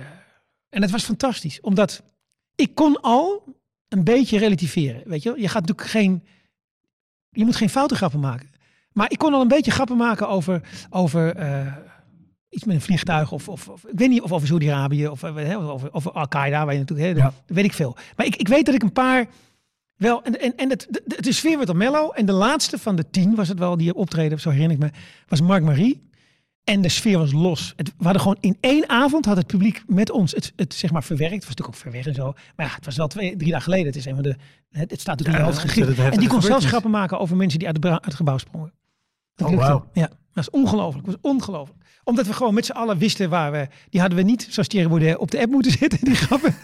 en het was fantastisch. Omdat ik kon al een beetje relativeren. Weet je, je gaat natuurlijk geen. Je moet geen foute grappen maken. Maar ik kon al een beetje grappen maken over, over eh, iets met een vliegtuig. Of, of, of ik weet niet of over Saudi-Arabië of eh, of over, over Al-Qaeda. Waar je natuurlijk, hè, Ja. weet ik veel. Maar ik, ik weet dat ik een paar wel. En, en, en het, de, de, de sfeer werd al mellow. En de laatste van de tien was het wel die optreden, zo herinner ik me, was Mark Marie. En de sfeer was los. Het, we hadden gewoon in één avond had het publiek met ons het, het zeg maar verwerkt. Het was natuurlijk ook ver weg en zo. Maar ja, het was wel twee, drie dagen geleden. Het is een van de. Het, het staat natuurlijk in Ja, hoofd gegrift. een En die kon zelfs grappen maken over mensen die uit, de het gebouw sprongen. Dat Oh, wauw. Ja, dat is ongelooflijk. Dat was ongelooflijk. Omdat we gewoon met z'n allen wisten waar we... Die hadden we niet, zoals Thierry Baudet, op de app moeten zitten, die grappen.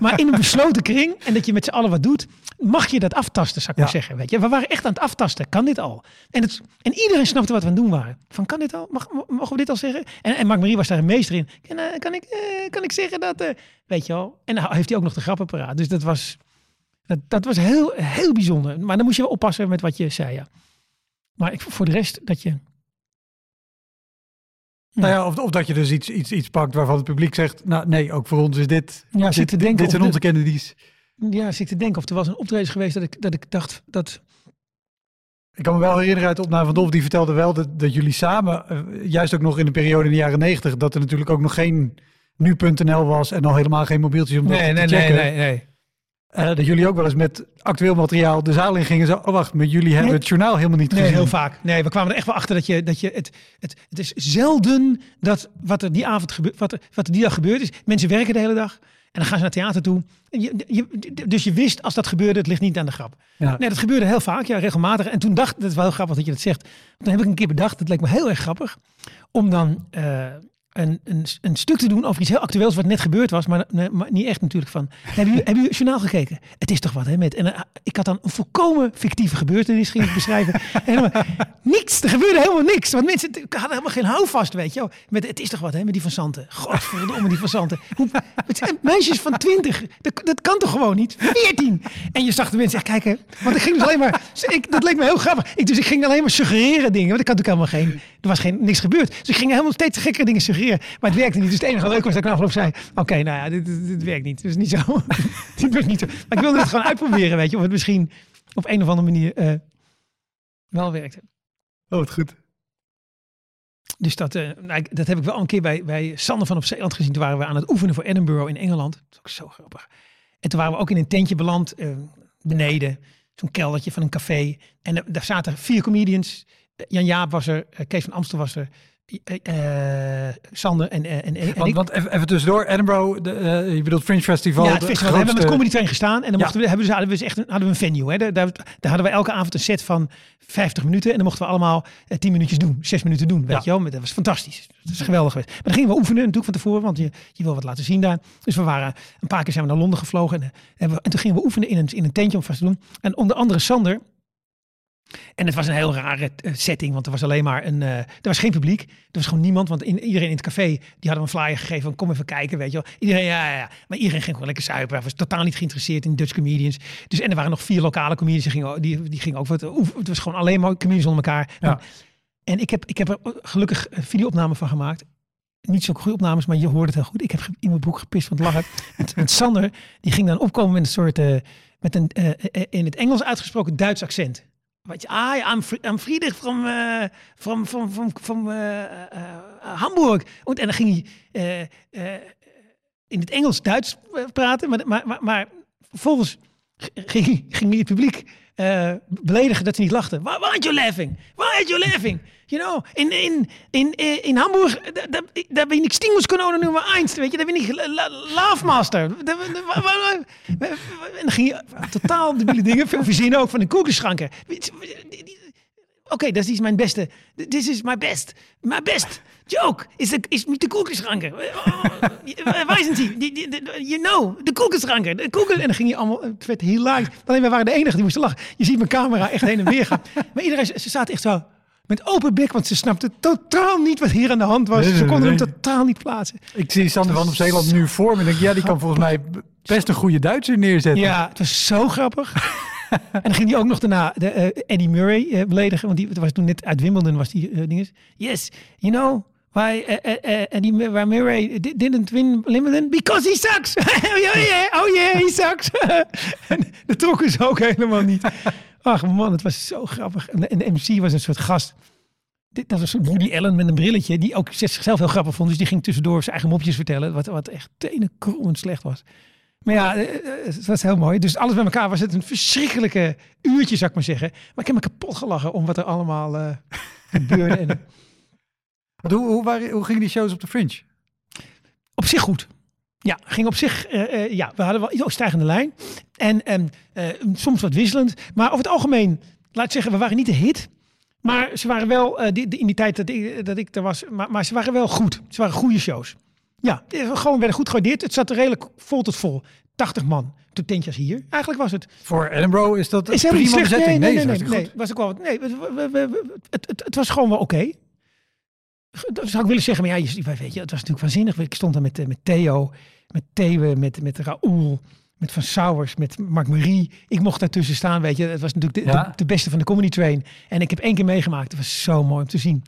maar in een besloten kring en dat je met z'n allen wat doet, mag je dat aftasten, zou ik Ja. maar zeggen. Weet je? We waren echt aan het aftasten. Kan dit al? En, het, en iedereen snapte wat we aan het doen waren. Van, kan dit al? Mag, mogen we dit al zeggen? En, en Mark Marie was daar een meester in. Kan, eh, kan, ik, eh, kan ik zeggen dat... eh, weet je wel? En dan heeft hij ook nog de grappen paraat. Dus dat was... Dat, dat was heel, heel bijzonder. Maar dan moest je wel oppassen met wat je zei, ja. Maar ik, voor de rest, dat je... Nou ja, of, of dat je dus iets, iets, iets pakt waarvan het publiek zegt, nou nee, ook voor ons is dit, Ja, dit, zit te denken dit zijn onze Kennedys. Ja, zit te denken of er was een optreden geweest dat ik, dat ik dacht dat... Ik kan me wel herinneren uit opname van Dolf, die vertelde wel dat, dat jullie samen, eh, juist ook nog in de periode in de jaren negentig, dat er natuurlijk ook nog geen nu.nl was en al helemaal geen mobieltjes om dat te checken. nee. Eh, dat jullie ook wel eens met actueel materiaal de zaal in gingen. Zo, oh wacht, maar jullie hebben Nee. het journaal helemaal niet Nee, gezien. heel vaak. Nee, we kwamen er echt wel achter dat je, dat je het, het, het is zelden dat wat er die avond gebeurt, wat er, wat er die dag gebeurd is. Mensen werken de hele dag en dan gaan ze naar theater toe. En je, je, dus je wist als dat gebeurde, het ligt niet aan de grap. Ja. Nee, dat gebeurde heel vaak, ja, regelmatig. En toen dacht, dat is wel heel grappig dat je dat zegt. Toen heb ik een keer bedacht, dat leek me heel erg grappig, om dan eh, een, een, een stuk te doen over iets heel actueels wat net gebeurd was, maar, niet echt natuurlijk van. Hebben jullie, hebben jullie het journaal gekeken? Het is toch wat, hè? Met, en eh, ik had dan een volkomen fictieve gebeurtenis ging ik beschrijven. En helemaal, niks, er gebeurde helemaal niks. Want mensen hadden helemaal geen houvast, weet je. Met, het is toch wat, hè, met die van Santen. Godverdomme, die van Santen. Hoe, het zijn meisjes van 20. Dat, dat kan toch gewoon niet? 14. En je zag de mensen echt kijken. Want ik ging dus alleen maar... Ik, dat leek me heel grappig. Ik, dus ik ging alleen maar suggereren dingen. Want ik had natuurlijk helemaal geen... Er was geen, niks gebeurd. Dus ik ging helemaal steeds gekkere dingen suggereren. Maar het werkte niet. Dus het enige leuke was dat ik na afloop zei... Oké, nou ja, dit, dit, dit werkt niet. Dus niet zo. dit werkt niet zo. Maar ik wilde het gewoon uitproberen, weet je. Of het misschien op een of andere manier eh, wel werkte. Oh, wat goed. Dus dat, eh, nou, dat heb ik wel een keer bij, bij Sander van op Zeeland gezien. Toen waren we aan het oefenen voor Edinburgh in Engeland. Dat is ook zo grappig. En toen waren we ook in een tentje beland, eh, beneden. Zo'n keldertje van een café. En daar zaten vier comedians. Jan Jaap was er, eh, Kees van Amstel was er. eh, eh, Sander en, en, en, en Want, ik. want even, even tussendoor, Edinburgh, de, je bedoelt Fringe Festival. Ja, het festival. We hebben we met Comedy Train gestaan. En dan Ja. mochten we, hebben, we- hadden we dus echt een, hadden we een venue. Hè. Daar, daar, daar hadden we elke avond een set van 50 minuten. En dan mochten we allemaal eh, 10 minuutjes doen. 6 minuten doen, weet Ja. je wel. Dat was fantastisch. Dat is geweldig geweest. Maar dan gingen we oefenen natuurlijk van tevoren. Want je, je wil wat laten zien daar. Dus we waren een paar keer zijn we naar Londen gevlogen. En, we, en toen gingen we oefenen in een, in een tentje om vast te doen. En onder andere Sander. En het was een heel rare eh, setting, want er was alleen maar een. eh, er was geen publiek. Er was gewoon niemand. Want in, iedereen in het café die hadden een flyer gegeven van kom even kijken, weet je wel. Iedereen, ja, ja, ja. Maar iedereen ging gewoon lekker suipen. Hij was totaal niet geïnteresseerd in Dutch comedians. Dus en er waren nog vier lokale comedians die gingen, ook- die, die gingen ook wat. oef- Het was gewoon alleen maar comedians onder elkaar. Ja. En ik heb, ik heb er gelukkig een videoopname van gemaakt. Niet zo'n goede opnames, maar je hoort het heel goed. Ik heb in mijn broek gepist van het lachen. Want Sander, die ging dan opkomen met een soort, eh, met een eh, eh, in het Engels uitgesproken Duits accent. Ah, ja, I'm, I'm Friedrich from, eh, from, from, from, eh, eh, eh, Hamburg. En dan ging hij in het Engels-Duits praten, maar, maar, maar, maar vervolgens ging, ging hij het publiek eh, beledigen dat ze niet lachten. Why, why aren't you laughing? Why aren't you laughing? You know, in, in, in, in, in Hamburg, da- daar ben ik Stingelskanone nummer 1, weet je, daar ben ik wa- En dan ging je totaal debiele dingen, veel verzinnen ook van de koekenschranken. Oké, dat is mijn beste. This is my best. My best joke is, de, is de koekenschranken. Oh, Waar zijn die? You know, de koekenschranken. De koeken. En dan ging je allemaal, het werd hilarisch. Alleen wij waren de enigen die moesten lachen. Je ziet mijn camera echt heen en weer gaan. Maar iedereen, ze zaten echt zo met open bek, want ze snapten totaal niet wat hier aan de hand was. Nee, Ze nee, konden hem totaal niet plaatsen. Ik zie Sander van op Zeeland nu voor me en denk, ja, die kan volgens mij best een goede Duitser neerzetten. Ja, het was zo grappig. en dan ging hij ook nog daarna de, eh, Eddie Murray eh, beledigen. Want die was toen net uit Wimbledon was die eh dinges. Yes, you know why Mur- why Murray di- didn't win Wimbledon? Because he sucks. oh yeah, oh yeah, he sucks. en dat trokken ze ook helemaal niet. Ach man, het was zo grappig. En de, en MC was een soort gast. Dit, dat was Woody Allen met een brilletje. Die ook zichzelf heel grappig vond. Dus die ging tussendoor zijn eigen mopjes vertellen. Wat, wat echt tenenkrommend slecht was. Maar ja, eh, eh, het was heel mooi. Dus alles bij elkaar was het een verschrikkelijke uurtje, zou ik maar zeggen. Maar ik heb me kapot gelachen om wat er allemaal eh, gebeurde. En Hoe, hoe, waren, hoe gingen die shows op de Fringe? op zich goed. Ja, ging op zich, eh, eh, ja, we hadden wel iets stijgende lijn. En ehm, eh, soms wat wisselend. Maar over het algemeen, laat ik zeggen, we waren niet de hit. Maar ze waren wel, die, die- in die tijd dat ik, dat ik er was, maar, maar ze waren wel goed. Ze waren goede shows. Ja, gewoon werden goed gewaardeerd. Het zat er redelijk vol tot vol. 80 man. Toen tentjes hier. Eigenlijk was het Voor Edinburgh is dat is prima bezetting. Nee, nee, nee, nee, nee. Was ook wel wat. Nee, het was gewoon wel oké. Dat zou ik willen zeggen, maar ja, je, weet je, het was natuurlijk waanzinnig. Ik stond daar met, eh, met Theo, met Thewe, met, met Raoul, met Van Sauers, met Mark Marie. Ik mocht daartussen staan, weet je. Het was natuurlijk de, Ja. de, de beste van de comedy train. En ik heb één keer meegemaakt. Het was zo mooi om te zien.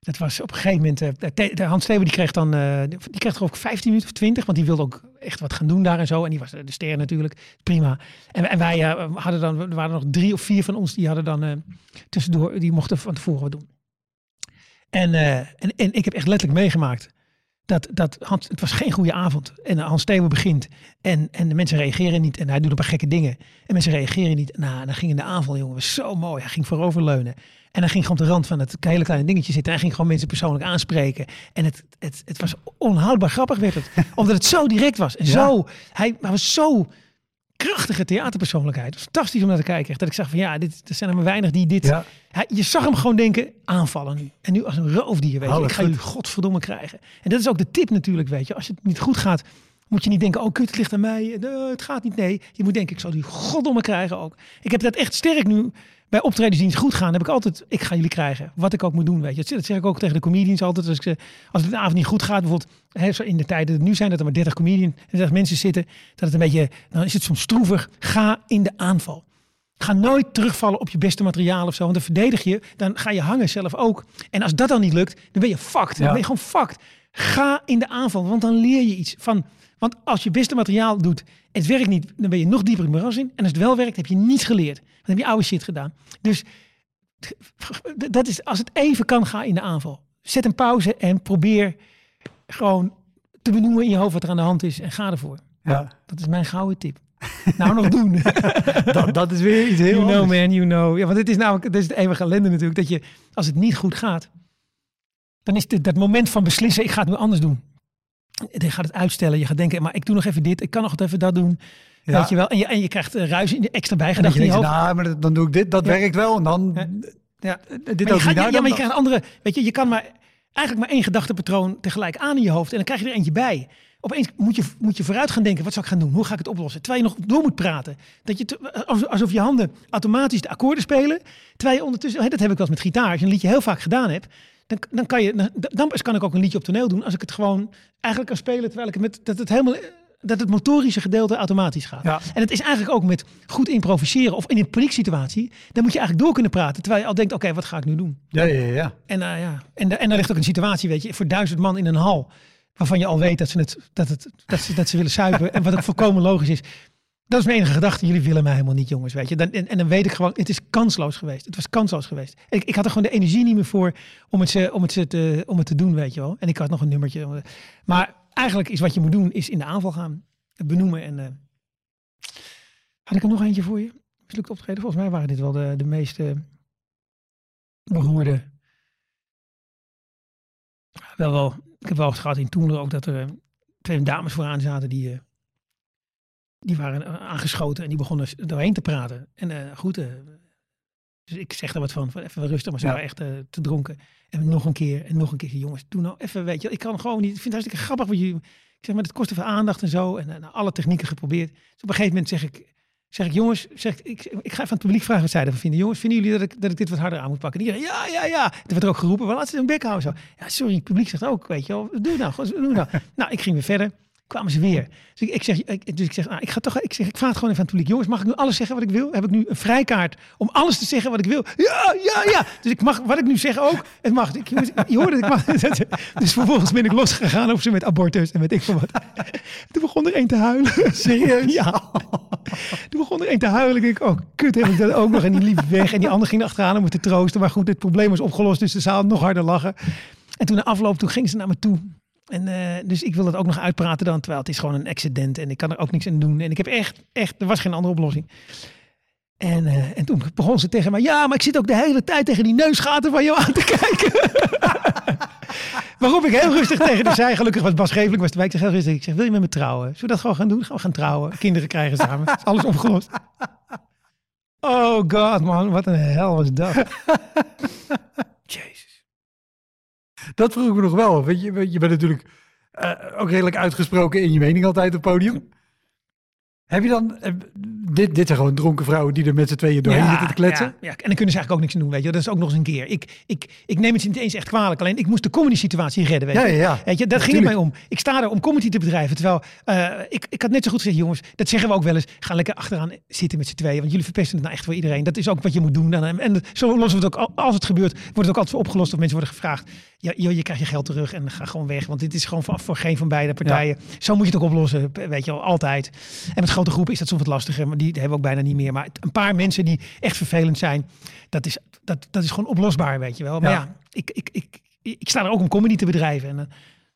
Dat was op een gegeven moment. eh, de, Hans Thewe die kreeg dan. eh, die kreeg geloof ik 15 minuten of 20. Want die wilde ook echt wat gaan doen daar en zo. En die was de ster natuurlijk. Prima. En, en wij hadden dan. Er waren nog drie of vier van ons die hadden dan. tussendoor. Die mochten van tevoren wat doen. En, eh, en, en ik heb echt letterlijk meegemaakt. Dat, dat Hans, het was geen goede avond. En eh, Hans Thewe begint. En, en de mensen reageren niet. En hij doet een paar gekke dingen. En mensen reageren niet. Nou, en dan ging in de aanval, jongen, was zo mooi. Hij ging vooroverleunen. En hij ging gewoon op de rand van het hele kleine dingetje zitten. En hij ging gewoon mensen persoonlijk aanspreken. En het, het, het was onhoudbaar grappig werd het. Omdat het zo direct was. En Ja. zo, hij, hij was zo krachtige theaterpersoonlijkheid. Fantastisch om naar te kijken. Echt, dat ik zag van ja, dit, er zijn er maar weinig die dit... Ja. Je zag hem gewoon denken, aanvallen nu. En nu als een roofdier, weet je. Oh, ik ga jullie godverdomme krijgen. En dat is ook de tip natuurlijk, weet je. Als het niet goed gaat, moet je niet denken, oh kut, het ligt aan mij. Eh, het gaat niet, nee. Je moet denken, ik zal die goddomme krijgen ook. Ik heb dat echt sterk nu bij optredens die niet goed gaan. Heb ik altijd, ik ga jullie krijgen. Wat ik ook moet doen, weet je. Dat zeg ik ook tegen de comedians altijd. Als, ik, als het de avond niet goed gaat, bijvoorbeeld in de tijden dat nu zijn, dat er maar 30 comedians en 30 mensen zitten. Dat het een beetje, dan is het soms stroevig. Ga in de aanval. Ga nooit terugvallen op je beste materiaal of zo. Want dan verdedig je, dan ga je hangen zelf ook. En als dat dan niet lukt, dan ben je fucked. Dan ben je gewoon fucked. Ga in de aanval, want dan leer je iets van. Want als je beste materiaal doet het werkt niet, dan ben je nog dieper in het moeras in. En als het wel werkt, heb je niets geleerd. Dan heb je oude shit gedaan. Dus dat is, als het even kan, ga in de aanval. Zet een pauze en probeer gewoon te benoemen in je hoofd wat er aan de hand is. En ga ervoor. Ja. Dat is mijn gouden tip. Nou, nog doen. Dat, dat is weer iets heel You know, anders. man, you know. Ja, want het is namelijk, het is de eeuwige ellende natuurlijk, dat je, als het niet goed gaat, dan is het dat moment van beslissen, ik ga het nu anders doen. Je gaat het uitstellen, je gaat denken, maar ik doe nog even dit, ik kan nog wat even dat doen. Ja. Weet je wel, en je, en je krijgt eh, ruis in de extra bijgedachten je in je hoofd. nou, maar dan doe ik dit, dat Ja. werkt wel. En dan Ja. Ja. dit Maar ook je, niet. gaat, Nou, ja, dan- maar je krijgt een andere, weet je, je kan maar eigenlijk maar één gedachtepatroon tegelijk aan in je hoofd en dan krijg je er eentje bij. Opeens moet je, moet je vooruit gaan denken, wat zou ik gaan doen? Hoe ga ik het oplossen? Terwijl je nog door moet praten. Dat je te- alsof- je handen automatisch de akkoorden spelen. Terwijl je ondertussen, dat heb ik wel eens met gitaar. Als je een liedje heel vaak gedaan hebt, dan, dan kan je, dan, dan pas kan ik ook een liedje op toneel doen. Als ik het gewoon eigenlijk kan spelen, terwijl ik het met, dat het helemaal, dat het motorische gedeelte automatisch gaat. Ja. En het is eigenlijk ook met goed improviseren of in een panieksituatie, dan moet je eigenlijk door kunnen praten. Terwijl je al denkt, oké, wat ga ik nu doen? Ja, ja, ja. En, eh, ja. en, da- en daar ligt ook een situatie, weet je, voor duizend man in een hal. Waarvan je al weet dat ze, het, dat het, dat ze, dat ze willen suipen. en wat ook volkomen logisch is. Dat is mijn enige gedachte. Jullie willen mij helemaal niet, jongens. Weet je. Dan, en, en dan weet ik gewoon, het is kansloos geweest. Het was kansloos geweest. Ik, ik had er gewoon de energie niet meer voor om het, om, het te, om het te doen, weet je wel. En ik had nog een nummertje. Maar eigenlijk is wat je moet doen, is in de aanval gaan. Benoemen. En, eh, had ik er nog eentje voor je? Mislukt optreden? Volgens mij waren dit wel de, de meeste beroerde wel, ik heb wel eens gehad in Toemler ook dat er eh, twee dames vooraan zaten die, eh, die waren eh, aangeschoten en die begonnen doorheen te praten. En eh, goed, eh, dus ik zeg er wat van, van even rustig, maar ze Ja. waren echt te dronken. En nog een keer en nog een keer, jongens, doe nou even, weet je, ik kan gewoon niet, ik vind het hartstikke grappig wat je, ik zeg maar, het kost even aandacht en zo. En nou, alle technieken geprobeerd. Dus op een gegeven moment zeg ik, zeg ik, jongens, zeg, ik, ik, ik ga even aan het publiek vragen wat zij ervan vinden. Jongens, vinden jullie dat ik, dat ik dit wat harder aan moet pakken? En iedereen, ja, ja, ja. Er werd er ook geroepen, wel, laat ze een bek houden. Zo. Ja, sorry, het publiek zegt ook, weet je wel, doe nou, doe nou. nou, ik ging weer verder. Kwamen ze weer. Dus ik, ik zeg, ik, dus ik zeg, nou, ik ga toch, ik zeg, ik vraag het gewoon even aan het publiek. Jongens, mag ik nu alles zeggen wat ik wil? Heb ik nu een vrijkaart om alles te zeggen wat ik wil? Ja, ja, ja. Dus ik mag, wat ik nu zeg ook, het mag. Ik, je hoorde het, ik mag. Dus vervolgens ben ik losgegaan over ze met abortus en weet ik veel wat. Toen begon er één te huilen. Serieus? Ja. Toen begon er een te huilen. Ik denk, oh kut, heb ik dat ook nog? En die liep weg. En die ander ging achteraan om me te troosten. Maar goed, het probleem was opgelost. Dus de zaal nog harder lachen. En toen de afloop, toen ging ze naar me toe. En uh, dus ik wil het ook nog uitpraten dan. Terwijl het is gewoon een accident. En ik kan er ook niks aan doen. En ik heb echt, echt, er was geen andere oplossing. En, uh, en toen begon ze tegen mij, ja, maar ik zit ook de hele tijd tegen die neusgaten van jou aan te kijken. Waarop ik heel rustig tegen de zei, gelukkig was Bas Geveling was de wijk, heel rustig. Ik zeg, wil je met me trouwen? Zullen we dat gewoon gaan doen? Gaan we gaan trouwen? Kinderen krijgen samen. Is alles opgelost. Oh god, man, wat een hel was dat. Jezus. Dat vroeg ik me nog wel. Weet je, je bent natuurlijk uh, ook redelijk uitgesproken in je mening altijd op het podium. Heb je dan, eh, dit, dit zijn gewoon dronken vrouwen die er met z'n tweeën doorheen zitten te kletsen? Ja, ja, en dan kunnen ze eigenlijk ook niks doen, weet je. Dat is ook nog eens een keer. Ik, ik, ik neem het niet eens echt kwalijk. Alleen ik moest de comedy situatie redden, weet je. Ja, ja, ja. Weet je, daar ging het mij om. Ik sta er om comedy te bedrijven. Terwijl, uh, ik, ik had net zo goed gezegd, jongens, dat zeggen we ook wel eens. Ga lekker achteraan zitten met z'n tweeën. Want jullie verpesten het nou echt voor iedereen. Dat is ook wat je moet doen. En, en zo lossen we het ook, als het gebeurt, wordt het ook altijd opgelost. Of mensen worden gevraagd, ja, joh, je krijgt je geld terug en ga gewoon weg. Want dit is gewoon voor, voor geen van beide partijen. Zo moet je het ook oplossen, weet je wel, altijd. En met grote groepen is dat soms wat lastiger. Maar die hebben we ook bijna niet meer. Maar een paar mensen die echt vervelend zijn, dat is, dat, dat is gewoon oplosbaar, weet je wel. Maar ja, ik, ik, ik, ik, sta er ook om comedy te bedrijven. En, uh,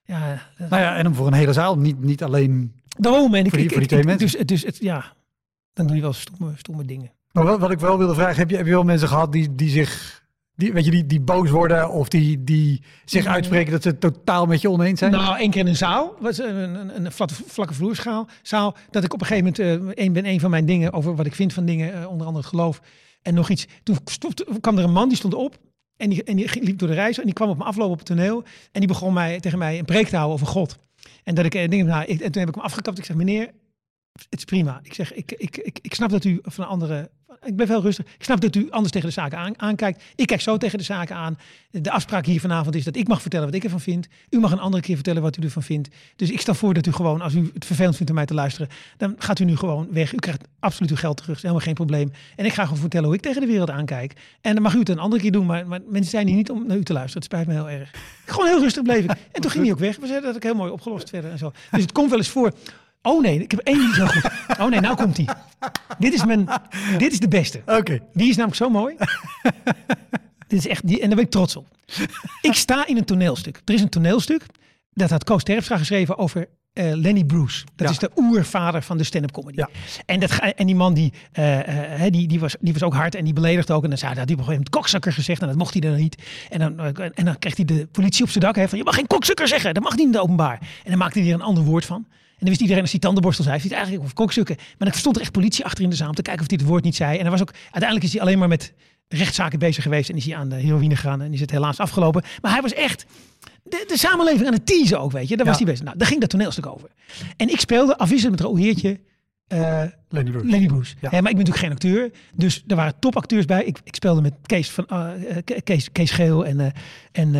ja, nou ja, en om voor een hele zaal, niet, niet alleen Daarom, en ik, voor die, voor die twee mensen. Dus, dus het, ja, dan doe je wel stomme, stomme dingen. Maar wat, wat ik wel wilde vragen, heb je, heb je wel mensen gehad die, die zich die, weet je, die, die boos worden of die, die zich uitspreken dat ze het totaal met je oneens zijn? Nou, één keer in een zaal, was een, een, een vlakke, vlakke vloerschaal, zaal, dat ik op een gegeven moment, uh, een, ben een van mijn dingen over wat ik vind van dingen, uh, onder andere het geloof en nog iets. Toen stond, kwam er een man, die stond op en die, en die liep door de reis en die kwam op me aflopen op het toneel en die begon mij, tegen mij een preek te houden over God. En dat ik, en, denk, nou, ik, en toen heb ik hem afgekapt. Ik zeg, meneer, het is prima. Ik zeg, ik, ik, ik, ik snap dat u van een andere ik ben veel rustig. Ik snap dat u anders tegen de zaken aan, aankijkt. Ik kijk zo tegen de zaken aan. De afspraak hier vanavond is dat ik mag vertellen wat ik ervan vind. U mag een andere keer vertellen wat u ervan vindt. Dus ik stel voor dat u gewoon, als u het vervelend vindt om mij te luisteren, dan gaat u nu gewoon weg. U krijgt absoluut uw geld terug. Dat is helemaal geen probleem. En ik ga gewoon vertellen hoe ik tegen de wereld aankijk. En dan mag u het een andere keer doen. Maar, maar mensen zijn hier niet om naar u te luisteren. Het spijt me heel erg. Gewoon heel rustig bleef. En toen ging hij ook weg. We zeiden dat ik heel mooi opgelost verder en zo. Dus het komt wel eens voor Oh nee, ik heb één die zo goed. Oh nee, nou komt die. Dit is mijn, dit is de beste. Oké. Die is namelijk zo mooi. dit is echt, die, en daar ben ik trots op. Ik sta in een toneelstuk. Er is een toneelstuk, dat had Koos Terpstra geschreven over uh, Lenny Bruce. Dat is de oervader van de stand-up comedy. Ja. En, dat, en die man die, uh, uh, die, die, was, die was ook hard en die beledigde ook. En dan zei hij, dat hij op een gegeven moment kokzakker gezegd. En dat mocht hij dan niet. En dan, en dan kreeg hij de politie op zijn dak. Hè, van, je mag geen kokzakker zeggen. Dat mag niet in de openbaar. En dan maakte hij er een ander woord van. En dan wist iedereen als hij tandenborstel zei, heeft hij het eigenlijk over koksukken. Maar dan stond er echt politie achter in de zaal om te kijken of hij het woord niet zei. En er was ook, uiteindelijk is hij alleen maar met rechtszaken bezig geweest en is hij aan de heroïne gegaan en is het helaas afgelopen. Maar hij was echt de, de samenleving aan het teasen ook, weet je. Daar was hij bezig. Nou, daar ging dat toneelstuk over. En ik speelde afwisselend met Raoul Heertje, uh, Lenny Bruce. Lenny Bruce. Ja. maar ik ben natuurlijk geen acteur. Dus er waren topacteurs bij. Ik, ik speelde met Kees, van, uh, Kees, Kees Geel en, uh, en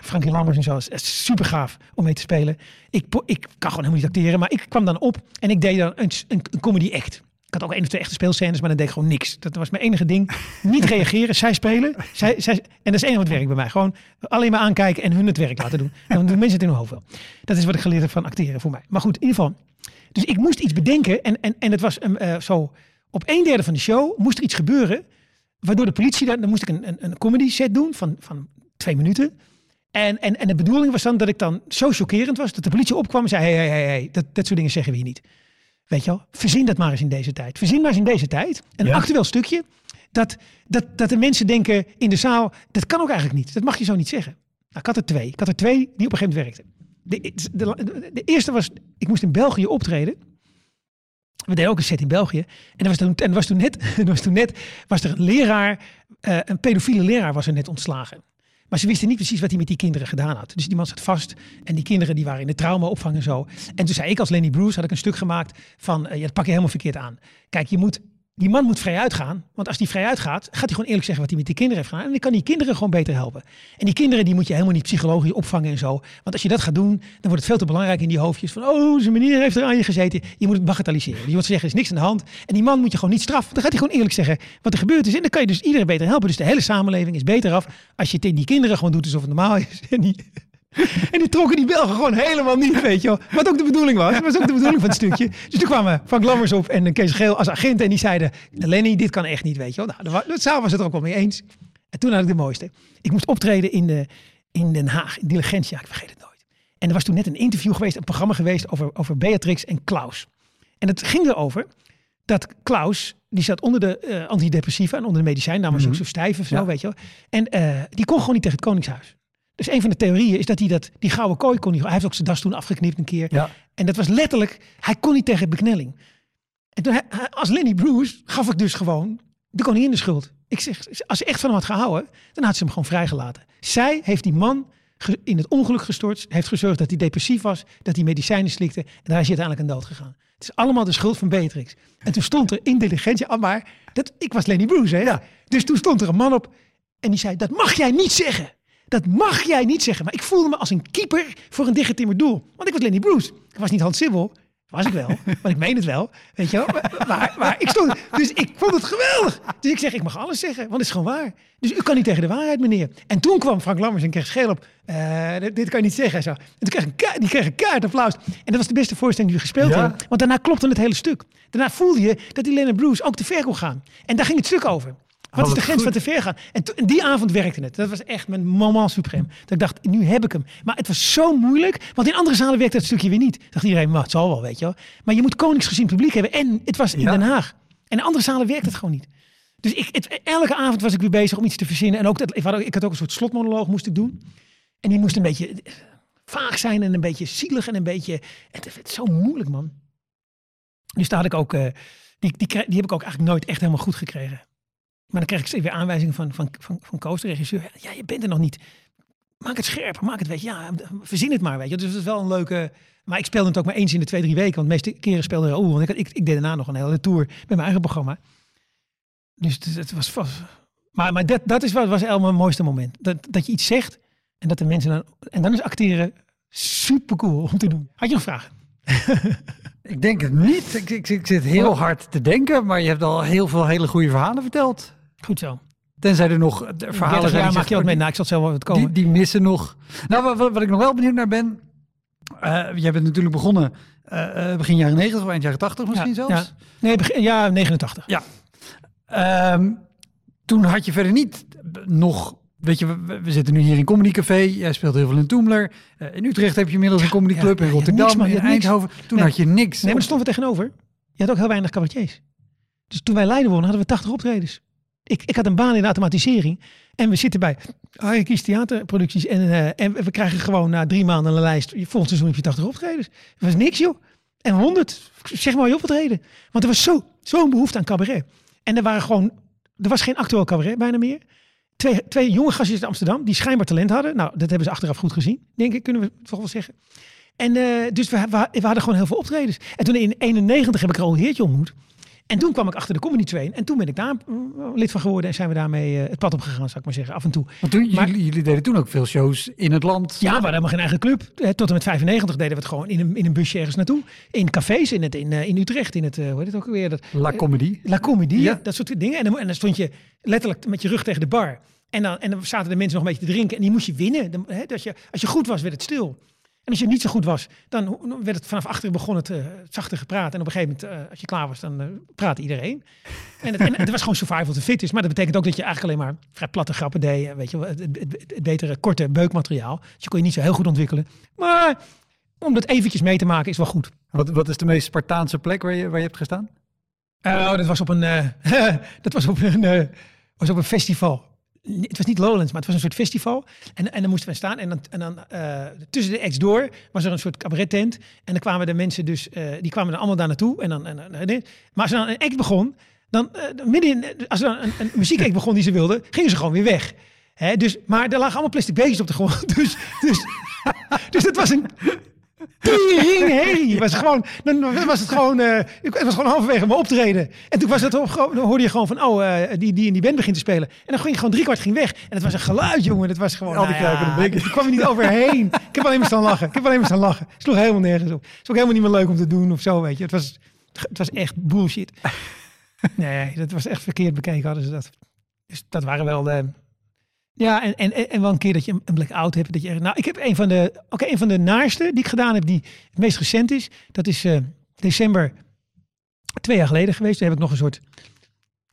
Frankie Lammers en zo. is super gaaf om mee te spelen. Ik, ik kan gewoon helemaal niet acteren. Maar ik kwam dan op en ik deed dan een, een, een comedy act. Ik had ook één of twee echte speelscènes, maar dan deed ik gewoon niks. Dat was mijn enige ding. Niet reageren, zij spelen. Zij, zij, en dat is één wat werkt bij mij. Gewoon alleen maar aankijken en hun het werk laten doen. En dan doen mensen het in hun hoofd wel. Dat is wat ik geleerd heb van acteren voor mij. Maar goed, in ieder geval. Dus ik moest iets bedenken. En, en, en het was uh, zo, op een derde van de show moest er iets gebeuren. Waardoor de politie, dan, dan moest ik een, een, een comedy set doen van, van twee minuten. En, en, en de bedoeling was dan dat ik dan zo chockerend was dat de politie opkwam en zei: hey, hey, hey, hey dat, soort dingen zeggen we hier niet. Weet je wel, verzin dat maar eens in deze tijd. Verzin maar eens in deze tijd. Een actueel stukje. Dat, dat, dat de mensen denken in de zaal, dat kan ook eigenlijk niet. Dat mag je zo niet zeggen. Nou, ik had er twee. Ik had er twee die op een gegeven moment werkten. De, de, de, eerste was, ik moest in België optreden. We deden ook een set in België. En er was toen, en was toen net, was toen net, was er een leraar, uh, een pedofiele leraar was er net ontslagen. Maar ze wisten niet precies wat hij met die kinderen gedaan had. Dus die man zat vast en die kinderen die waren in de traumaopvang en zo. En toen zei ik als Lenny Bruce, had ik een stuk gemaakt van, uh, ja, dat pak je helemaal verkeerd aan. Kijk, je moet die man moet vrij uitgaan. Want als die vrij uitgaat, gaat hij gewoon eerlijk zeggen wat hij met die kinderen heeft gedaan. En dan kan die kinderen gewoon beter helpen. En die kinderen die moet je helemaal niet psychologisch opvangen en zo. Want als je dat gaat doen, dan wordt het veel te belangrijk in die hoofdjes. Van, oh, zijn meneer heeft er aan je gezeten. Je moet het bagatelliseren. Je moet zeggen, er is niks aan de hand. En die man moet je gewoon niet straffen. Dan gaat hij gewoon eerlijk zeggen wat er gebeurd is. En dan kan je dus iedereen beter helpen. Dus de hele samenleving is beter af als je in die kinderen gewoon doet alsof het normaal is. En die, En die trokken die Belgen gewoon helemaal niet, weet je wel. Wat ook de bedoeling was. Dat was ook de bedoeling van het stukje. Dus toen kwamen Frank Lammers op en Kees Geel als agent. En die zeiden, Lenny, dit kan echt niet, weet je wel. Nou, de, de zaal was het er ook wel mee eens. En toen had ik de mooiste. Ik moest optreden in, de, in Den Haag, in Diligentia. Ik vergeet het nooit. En er was toen net een interview geweest, een programma geweest over, over Beatrix en Klaus. En het ging erover dat Klaus, die zat onder de uh, antidepressiva en onder de medicijn, namelijk mm -hmm. ook zo stijf of zo, weet je wel. En uh, die kon gewoon niet tegen het Koningshuis. Dus een van de theorieën is dat hij dat, die gouden kooi kon niet. Hij heeft ook zijn das toen afgeknipt een keer. Ja. En dat was letterlijk, hij kon niet tegen beknelling. En toen, hij, als Lenny Bruce gaf ik dus gewoon de koningin de schuld. Ik zeg, als ze echt van hem had gehouden, dan had ze hem gewoon vrijgelaten. Zij heeft die man in het ongeluk gestort, heeft gezorgd dat hij depressief was, dat hij medicijnen slikte en daar is hij uiteindelijk aan dood gegaan. Het is allemaal de schuld van Beatrix. En toen stond er in diligentie, ah, maar dat, ik was Lenny Bruce, hè? Ja. Dus toen stond er een man op en die zei, dat mag jij niet zeggen. Dat mag jij niet zeggen. Maar ik voelde me als een keeper voor een dichtgetimmerd doel. Want ik was Lenny Bruce. Ik was niet Hans Sibbel. Was ik wel. Want ik meen het wel. Weet je wel. Maar, maar ik stond... Dus ik vond het geweldig. Dus ik zeg, ik mag alles zeggen. Want het is gewoon waar. Dus u kan niet tegen de waarheid, meneer. En toen kwam Frank Lammers en kreeg scheel op. Uh, dit kan je niet zeggen. Zo. En toen kreeg een kaart, die kreeg een kaart applaus. En dat was de beste voorstelling die we gespeeld Ja. hebben. Want daarna klopte het hele stuk. Daarna voelde je dat die Lennon Bruce ook te ver kon gaan. En daar ging het stuk over. Wat is de grens goed. van te ver gaan? En, die avond werkte het. Dat was echt mijn moment supreme. Dat ik dacht, nu heb ik hem. Maar het was zo moeilijk. Want in andere zalen werkte dat stukje weer niet. Dacht iedereen, maar het zal wel, weet je wel. Maar je moet koningsgezien publiek hebben. En het was in Ja. Den Haag. En in andere zalen werkte het gewoon niet. Dus ik, het, elke avond was ik weer bezig om iets te verzinnen. En ook dat, ik, had ook, ik had ook een soort slotmonoloog moest ik doen. En die moest een beetje eh, vaag zijn en een beetje zielig en een beetje... Het werd zo moeilijk, man. Dus daar had ik ook... eh, die, die, die heb ik ook eigenlijk nooit echt helemaal goed gekregen. Maar dan kreeg ik weer aanwijzingen van, van, van, van de regisseur. Ja, je bent er nog niet. Maak het scherper, maak het, weet je. Ja, verzin het maar, weet je. Dus dat is wel een leuke... Maar ik speelde het ook maar eens in de twee, drie weken. Want de meeste keren speelde Raoul. Want ik, ik, ik deed daarna nog een hele tour met mijn eigen programma. Dus het, het was vast... Maar, maar dat, dat is wat was wel mijn mooiste moment. Dat, dat je iets zegt en dat de mensen dan... En dan is acteren super cool om te doen. Had je nog vragen? Ik denk het niet. Ik, ik, ik zit heel hard te denken, maar je hebt al heel veel hele goede verhalen verteld. Goed zo. Tenzij er nog de verhalen zijn ja, maak je wat mee. Nou, ik zal het zelf wel wat komen. die, die missen nog. Nou, wat- wat, ik nog wel benieuwd naar ben. eh jij bent natuurlijk begonnen eh, eh, begin jaren 90 of eind jaren 80 misschien ja, zelfs. Ja. Nee, begin, ja, 89. Ja. Ehm, toen had je verder niet nog. Weet je, we, we zitten nu hier in Comedy Café. Jij speelt heel veel in Toemler. Eh, in Utrecht heb je inmiddels een comedy club. ja, in Rotterdam, niks, man, je in. Eindhoven. Toen Nee. had je niks. Nee, maar er stond we tegenover. Je had ook heel weinig cabaretiers. Dus toen wij Leiden wonnen, hadden we 80 optredens. Ik, ik had een baan in automatisering. En we zitten bij Harry Kies Theaterproducties. En, eh, en we krijgen gewoon na drie maanden een lijst. Volgend seizoen heb je 80 optredens. Dat was niks, joh. En 100, zeg maar je optreden. Want er was zo- zo'n behoefte aan cabaret. En er waren gewoon, er was geen actueel cabaret bijna meer. Twee, twee jonge gastjes uit Amsterdam die schijnbaar talent hadden. Nou, dat hebben ze achteraf goed gezien, denk ik, kunnen we toch wel zeggen. En eh, dus we, we, hadden gewoon heel veel optredens. En toen in 91 heb ik Raoul Heertje ontmoet. En toen kwam ik achter de Comedy Train. En toen ben ik daar mm, lid van geworden. En zijn we daarmee eh, het pad op gegaan, zou ik maar zeggen. Af en toe. Want toen, Maar- jullie, jullie deden toen ook veel shows in het land. Ja, we hadden helemaal geen eigen club. Eh, Tot en met 95 deden we het gewoon in een, in een busje ergens naartoe. In cafés in, het, in, eh, in Utrecht. In het, hoe heet het ook alweer? Dat, La Comedy. La Comédie, Ja. dat soort dingen. En dan, en dan stond je letterlijk met je rug tegen de bar. En dan, en dan zaten de mensen nog een beetje te drinken. En die moest je winnen. Dan, hè, dat je, als je goed was, werd het stil. En als je niet zo goed was, dan werd het vanaf achteren begon het eh, zachter gepraat. En op een gegeven moment, eh, als je klaar was, dan eh praatte iedereen. En het, en het was gewoon survival to fit is. Maar dat betekent ook dat je eigenlijk alleen maar vrij platte grappen deed. Weet je, het, het, het- het betere korte beukmateriaal. Dus je kon je niet zo heel goed ontwikkelen. Maar om dat eventjes mee te maken is wel goed. Wat, wat is de meest Spartaanse plek waar je, waar je hebt gestaan? Oh, dat was op een, dat was op een, was op een festival. Het was niet Lowlands, maar het was een soort festival. En, en dan moesten we staan. En dan, en dan eh, tussen de acts door was er een soort cabaret-tent. En dan kwamen de mensen dus, eh, die kwamen dan allemaal daar naartoe. En dan, en, en- maar als er dan een act begon, dan eh, midden als er dan een, een muziekact begon die ze wilden, gingen ze gewoon weer weg. Hè, dus, maar er lagen allemaal plastic beetjes op de grond. Dus, dus, dus het was een tering was gewoon, dan was het gewoon, ik- het was gewoon halverwege mijn optreden. En toen was het op, dan hoorde je gewoon van, oh, eh, die, die in die band begint te spelen. En dan ging gewoon driekwart ging weg. En het was een geluid, jongen. Het was gewoon, Al die nou ja. Ik kwam er niet overheen. Ik heb alleen maar staan lachen. Ik heb alleen maar staan lachen. Het sloeg helemaal nergens op. Het is ook helemaal niet meer leuk om te doen of zo, weet je. Het was, het was echt bullshit. Nee, dat was echt verkeerd bekeken hadden ze dat. Dus dat waren wel de... Ja, en, en, en wel een keer dat je een blackout hebt. Dat je, nou, ik heb een van de, oké, een van de naarste die ik gedaan heb, die het meest recent is. Dat is uh, december twee jaar geleden geweest. Toen heb ik nog een soort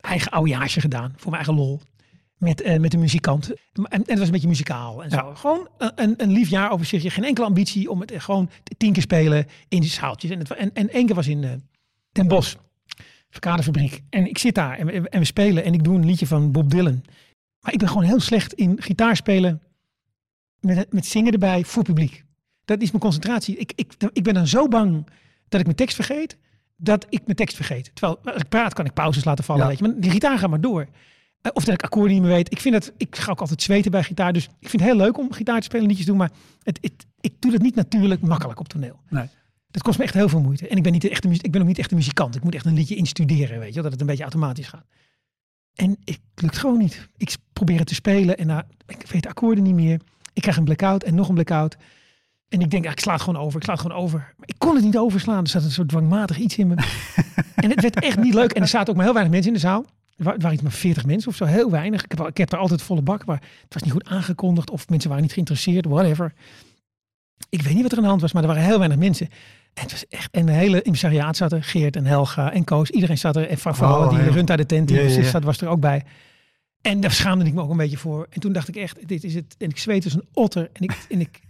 eigen oudejaarsje gedaan voor mijn eigen lol. Met, uh, met een muzikant. En, en het was een beetje muzikaal. En zo. Gewoon een, een lief jaar over zich. Geen enkele ambitie om het gewoon tien keer spelen in die zaaltjes. En, het, en, en één keer was in uh, Den Bosch. Verkadefabriek. En ik zit daar en we, en we spelen. En ik doe een liedje van Bob Dylan. Maar ik ben gewoon heel slecht in gitaar spelen met, met zingen erbij voor publiek. Dat is mijn concentratie. Ik, ik, ik ben dan zo bang dat ik mijn tekst vergeet, dat ik mijn tekst vergeet. Terwijl als ik praat kan ik pauzes laten vallen, weet je. Maar die gitaar gaat maar door. Eh, of dat ik akkoorden niet meer weet. Ik vind dat, ik ga ook altijd zweten bij gitaar. Dus ik vind het heel leuk om gitaar te spelen, liedjes te doen. Maar het, het, ik doe dat niet natuurlijk makkelijk op toneel. Nee. Dat kost me echt heel veel moeite. En ik ben, niet echt ik ben ook niet echt een muzikant. Ik moet echt een liedje instuderen, weet je. Dat het een beetje automatisch gaat. En het lukt gewoon niet. Ik probeer het te spelen en nou, ik weet de akkoorden niet meer. Ik krijg een blackout en nog een blackout. En ik denk, ik sla het gewoon over. Ik sla het gewoon over. Maar ik kon het niet overslaan. Er zat een soort dwangmatig iets in me. en het werd echt niet leuk. En er zaten ook maar heel weinig mensen in de zaal. Er waren iets maar 40 mensen of zo, heel weinig. Ik heb, ik heb er altijd volle bak, maar het was niet goed aangekondigd. Of mensen waren niet geïnteresseerd, whatever. Ik weet niet wat er aan de hand was, maar er waren heel weinig mensen. En het was echt een hele impresariaat zat er. Geert en Helga en Koos. Iedereen zat er. En van oh, die ja. runt uit de tent, die ja, ja, was er ook bij. En daar schaamde ik me ook een beetje voor. En toen dacht ik echt, dit is het. En ik zweet als een otter. En ik, en ik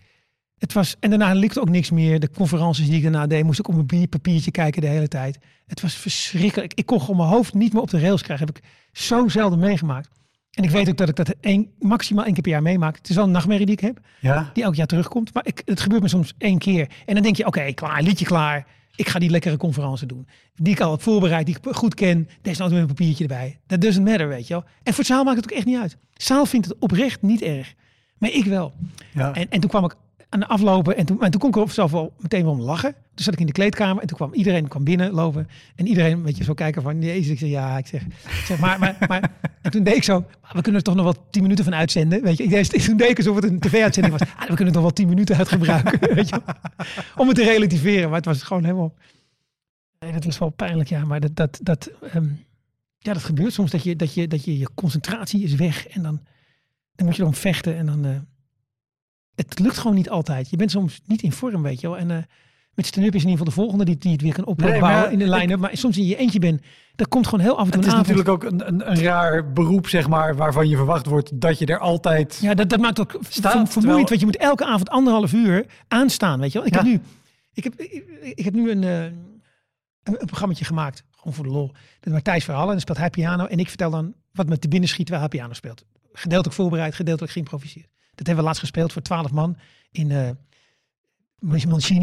het was, en daarna liep ook niks meer. De conferenties die ik daarna deed, moest ik op mijn papiertje kijken de hele tijd. Het was verschrikkelijk. Ik kon gewoon mijn hoofd niet meer op de rails krijgen. Heb ik zo zelden meegemaakt. En ik weet ook dat ik dat één, maximaal één keer per jaar meemaak. Het is wel een nachtmerrie die ik heb. Ja. Die elk jaar terugkomt. Maar ik, het gebeurt me soms één keer. En dan denk je, oké, klaar, liedje klaar. Ik ga die lekkere conferentie doen. Die ik al heb voorbereid, die ik goed ken. Deze altijd met een papiertje erbij. Dat doesn't matter, weet je wel. En voor zaal maakt het ook echt niet uit. Zaal vindt het oprecht niet erg. Maar ik wel. Ja. En, en toen kwam ik aan aflopen. En toen, en toen kon ik er zelf wel meteen wel lachen. Toen zat ik in de kleedkamer en toen kwam iedereen kwam binnen lopen. En iedereen een beetje zo kijken van, jezus, ik zeg, ja, ik zeg, zeg maar, maar, maar. En toen deed ik zo, we kunnen er toch nog wel tien minuten van uitzenden. Weet je, ik deed, toen deed ik alsof het een tv-uitzending was. Ah, we kunnen er toch wel tien minuten uit gebruiken, weet je. Om het te relativeren, maar het was gewoon helemaal... Nee, dat was wel pijnlijk, ja. Maar dat, dat, dat, um, ja, dat gebeurt soms, dat je, dat je, dat je, je concentratie is weg. En dan, dan moet je dan vechten en dan... Uh, het lukt gewoon niet altijd. Je bent soms niet in vorm, weet je wel. En uh, met stand-up is in ieder geval de volgende die, die het weer kan opbouwen nee, in de line-up. Maar soms in je eentje bent, dat komt gewoon heel af en toe Het is natuurlijk ook een, een, een, raar beroep, zeg maar, waarvan je verwacht wordt dat je er altijd Ja, dat, dat maakt ook staat, vermoeiend, terwijl... want je moet elke avond anderhalf uur aanstaan, weet je wel. Ik, heb, nu, ik, heb, ik, heb nu een, uh, een, een programma gemaakt, gewoon voor de lol, met Matthijs Verhallen. En dan speelt hij piano en ik vertel dan wat me te binnen schiet waar hij piano speelt. Gedeeltelijk voorbereid, gedeeltelijk geïmproviseerd. Dat hebben we laatst gespeeld voor twaalf man in uh,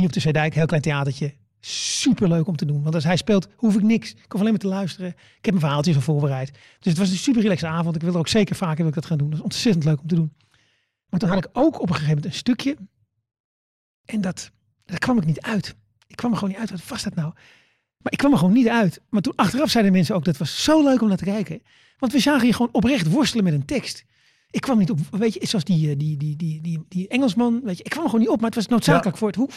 op de Zeedijk. Heel klein theatertje. Super leuk om te doen. Want als hij speelt, hoef ik niks. Ik hoef alleen maar te luisteren. Ik heb mijn verhaaltjes al voorbereid. Dus het was een super relaxe avond. Ik wil er ook zeker vaker ik dat gaan doen. Dat is ontzettend leuk om te doen. Maar toen had ik ook op een gegeven moment een stukje. En dat, dat kwam ik niet uit. Ik kwam er gewoon niet uit. Wat was dat nou? Maar ik kwam er gewoon niet uit. Maar toen achteraf zeiden mensen ook, dat was zo leuk om naar te kijken. Want we zagen je gewoon oprecht worstelen met een tekst. Ik kwam niet op, weet je, zoals die, die, die, die, die, die Engelsman, weet je, ik kwam gewoon niet op, maar het was noodzakelijk voor het hoe.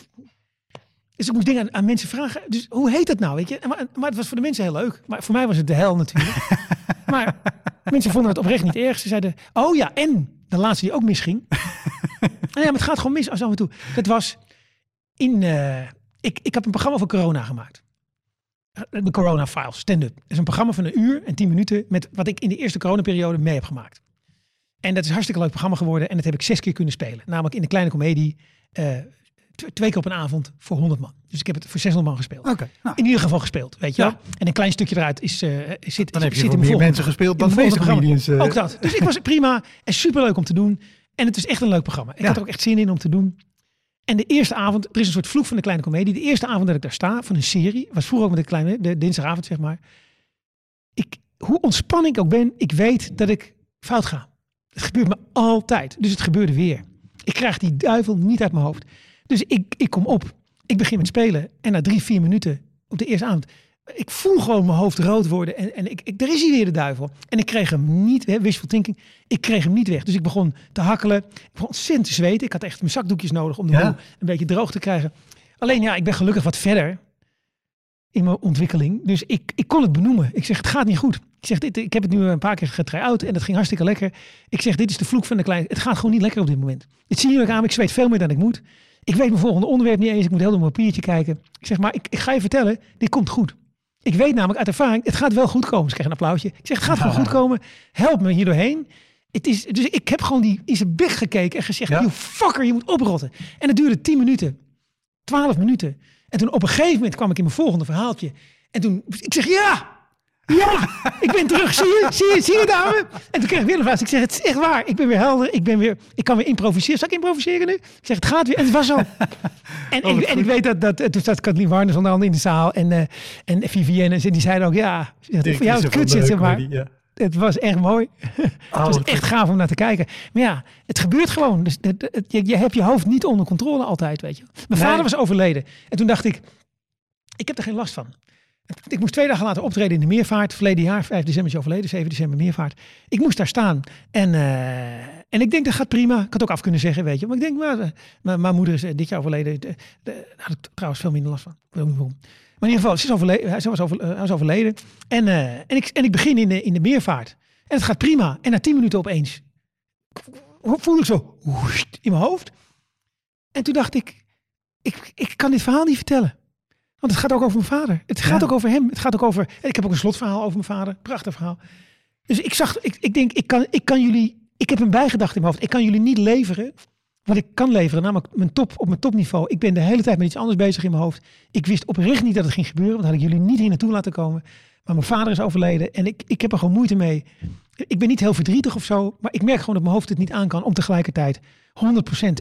Dus ik moest dingen aan, aan, mensen vragen. Dus hoe heet dat nou, weet je? Maar, maar het was voor de mensen heel leuk. Maar voor mij was het de hel natuurlijk. maar mensen vonden het oprecht niet erg. Ze zeiden, oh ja, en de laatste die ook misging. ja, maar het gaat gewoon mis af en toe. Dat was in, uh, ik, ik heb een programma voor corona gemaakt. De Corona Files, stand-up. Dat is een programma van een uur en tien minuten met wat ik in de eerste coronaperiode mee heb gemaakt. En dat is een hartstikke leuk programma geworden. En dat heb ik zes keer kunnen spelen. Namelijk in de kleine komedie. Uh, twee keer op een avond voor 100 man. Dus ik heb het voor 600 man gespeeld. Okay, nou. In ieder geval gespeeld, weet je ja. En een klein stukje eruit is, uh, zit, dan heb je zit in meer mensen gespeeld dan de comedians. Uh... Ook dat. Dus ik was prima en super leuk om te doen. En het is echt een leuk programma. Ik ja. had er ook echt zin in om te doen. En de eerste avond, er is een soort vloek van de kleine komedie. De eerste avond dat ik daar sta, van een serie, was vroeger ook met de kleine, de dinsdagavond zeg maar. Ik, hoe ontspannen ik ook ben, ik weet dat ik fout ga. Het gebeurt me altijd. Dus het gebeurde weer. Ik krijg die duivel niet uit mijn hoofd. Dus ik, ik kom op. Ik begin met spelen. En na drie, vier minuten op de eerste avond. Ik voel gewoon mijn hoofd rood worden. En, en ik, ik, er is hier weer de duivel. En ik kreeg hem niet, hè, wishful thinking. Ik kreeg hem niet weg. Dus ik begon te hakkelen. Ik begon ontzettend te zweten. Ik had echt mijn zakdoekjes nodig om de ja? een beetje droog te krijgen. Alleen ja, ik ben gelukkig wat verder. In mijn ontwikkeling. Dus ik, ik kon het benoemen. Ik zeg, het gaat niet goed. Ik zeg, dit, ik heb het nu een paar keer getry-out en het ging hartstikke lekker. Ik zeg, dit is de vloek van de kleine. Het gaat gewoon niet lekker op dit moment. Het zie je ook aan, ik zweet veel meer dan ik moet. Ik weet mijn volgende onderwerp niet eens. Ik moet heel door mijn papiertje kijken. Ik zeg, maar ik, ik ga je vertellen, dit komt goed. Ik weet namelijk uit ervaring, het gaat wel goed komen. Ze krijgen een applausje. Ik zeg, het gaat gewoon goed komen. Help me hier doorheen. Het is, dus ik heb gewoon die, in zijn bek gekeken en gezegd, Ja. you fucker, je moet oprotten. En het duurde 10 minuten, 12 minuten. En toen op een gegeven moment kwam ik in mijn volgende verhaaltje. En toen, ik zeg, ja, ja, ik ben terug. Zie je, zie je, zie je dame? En toen kreeg een vraag. Ik zeg, het is echt waar. Ik ben weer helder. Ik ben weer, ik kan weer improviseren. Zal ik improviseren nu? Ik zeg, het gaat weer. En het was zo. En, Oh, ik, en ik weet dat, dat toen zat Kathleen Warners onder andere in de zaal. En, eh en Vivienne, en ze- die zeiden ook, ja, voor jou is het kut, ze maar. Ja. Het was echt mooi. het was wat echt gaaf om naar te kijken. Maar ja, het gebeurt gewoon. Dus het- het- je, je hebt je hoofd niet onder controle altijd, weet je. Mijn Nee. vader was overleden. En toen dacht ik, ik heb er geen last van. Ik moest twee dagen later optreden in de Meervaart. Verleden jaar, 5 december is overleden, 7 december Meervaart. Ik moest daar staan. En, eh, en ik denk, dat gaat prima. Ik had het ook af kunnen zeggen, weet je. Maar ik denk, maar, eh, mijn, moeder is eh, dit jaar overleden. De- de- Daar had ik trouwens veel minder last van. Ik weet ook niet waarom. Maar in ieder geval, ze is overleden, hij, was over, eh, hij was overleden. En, eh, en, ik, en ik begin in de, in de Meervaart. En het gaat prima. En na 10 minuten opeens voel ik zo woest in mijn hoofd. En toen dacht ik, ik, ik kan dit verhaal niet vertellen. Want het gaat ook over mijn vader. Het gaat Ja. ook over hem. Het gaat ook over. Ik heb ook een slotverhaal over mijn vader. Prachtig verhaal. Dus ik zag, ik, ik denk, ik kan, ik kan jullie. Ik heb een bijgedachte in mijn hoofd. Ik kan jullie niet leveren wat ik kan leveren, namelijk mijn top op mijn topniveau. Ik ben de hele tijd met iets anders bezig in mijn hoofd. Ik wist oprecht niet dat het ging gebeuren, want had ik jullie niet hier naartoe laten komen. Maar mijn vader is overleden en ik, ik heb er gewoon moeite mee. Ik ben niet heel verdrietig of zo, maar ik merk gewoon dat mijn hoofd het niet aan kan om tegelijkertijd 100%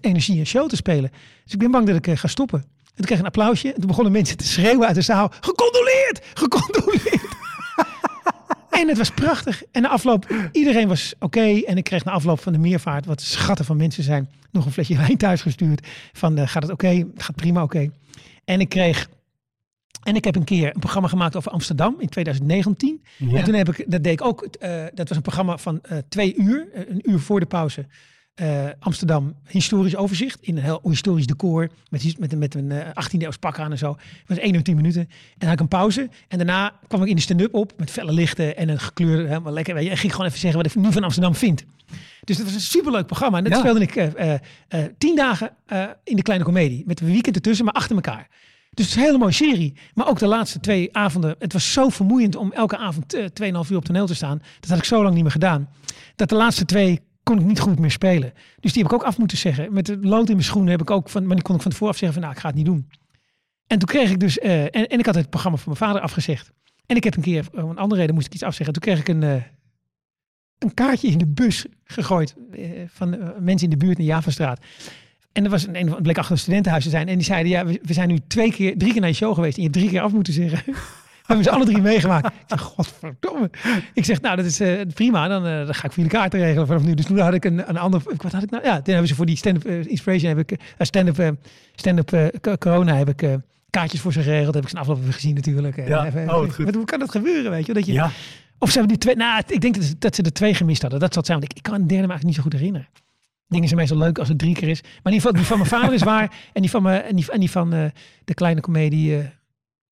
energie en show te spelen. Dus ik ben bang dat ik eh, ga stoppen. En toen kreeg ik een applausje en toen begonnen mensen te schreeuwen uit de zaal. Gecondoleerd! Gecondoleerd! En het was prachtig. En na afloop, iedereen was oké. En ik kreeg na afloop van de meervaart, wat schatten van mensen zijn, nog een flesje wijn thuis gestuurd. Van eh, gaat het oké? Het gaat prima oké. En ik kreeg, en ik heb een keer een programma gemaakt over Amsterdam in 2019. Ja. En toen heb ik, dat deed ik ook, eh, dat was een programma van eh, twee uur, een uur voor de pauze. Eh, Amsterdam historisch overzicht in een heel historisch decor met, met, een- met een eh, 18e eeuws pak aan en zo. Het was 1 uur 10 minuten. En dan had ik een pauze. En daarna kwam ik in de stand-up op met felle lichten en een gekleurde, helemaal lekker. En ging gewoon even zeggen wat ik nu van Amsterdam vind. Dus dat was een superleuk programma. En dat Ja. speelde ik eh, eh, eh, tien dagen eh, in de kleine komedie. Met een weekend ertussen, maar achter elkaar. Dus het is een hele mooie serie. Maar ook de laatste twee avonden. Het was zo vermoeiend om elke avond eh 2,5 uur op toneel te staan. Dat had ik zo lang niet meer gedaan. Dat de laatste twee kon ik niet goed meer spelen. Dus die heb ik ook af moeten zeggen. Met de lood in mijn schoenen heb ik ook van. Maar die kon ik van tevoren afzeggen van nou, ik ga het niet doen. En toen kreeg ik dus. eh, en, ik had het programma van mijn vader afgezegd. En ik heb een keer, om een andere reden moest ik iets afzeggen. Toen kreeg ik een, eh, een kaartje in de bus gegooid eh, van mensen in de buurt in de Javastraat. En er was een, een bleek achter een studentenhuis te zijn. En die zeiden, ja, we, we zijn nu twee keer, drie keer naar je show geweest. En je hebt drie keer af moeten zeggen. Hebben ze alle drie meegemaakt. Ik zeg, godverdomme. Ik zeg, nou, dat is eh, prima. Dan, eh, dan ga ik voor jullie kaarten regelen vanaf nu. Dus toen had ik een, een ander... Wat had ik nou? Ja, toen hebben ze voor die stand-up eh, inspiration... heb ik stand-up stand-up co- corona heb ik kaartjes voor ze geregeld. Heb ik ze afgelopen even gezien natuurlijk. Ja, even- oh, goed. maar hoe kan dat gebeuren, weet je? Dat je Ja. of ze hebben die twee. Nou, ik denk dat, ze- dat ze er twee gemist hadden. Dat zal het zijn. Want ik, ik kan een derde eigenlijk niet zo goed herinneren. Dingen zijn meestal leuk als het drie keer is. Maar in ieder geval, die van mijn vader is waar. En die van, me, en die, en die van de kleine komedie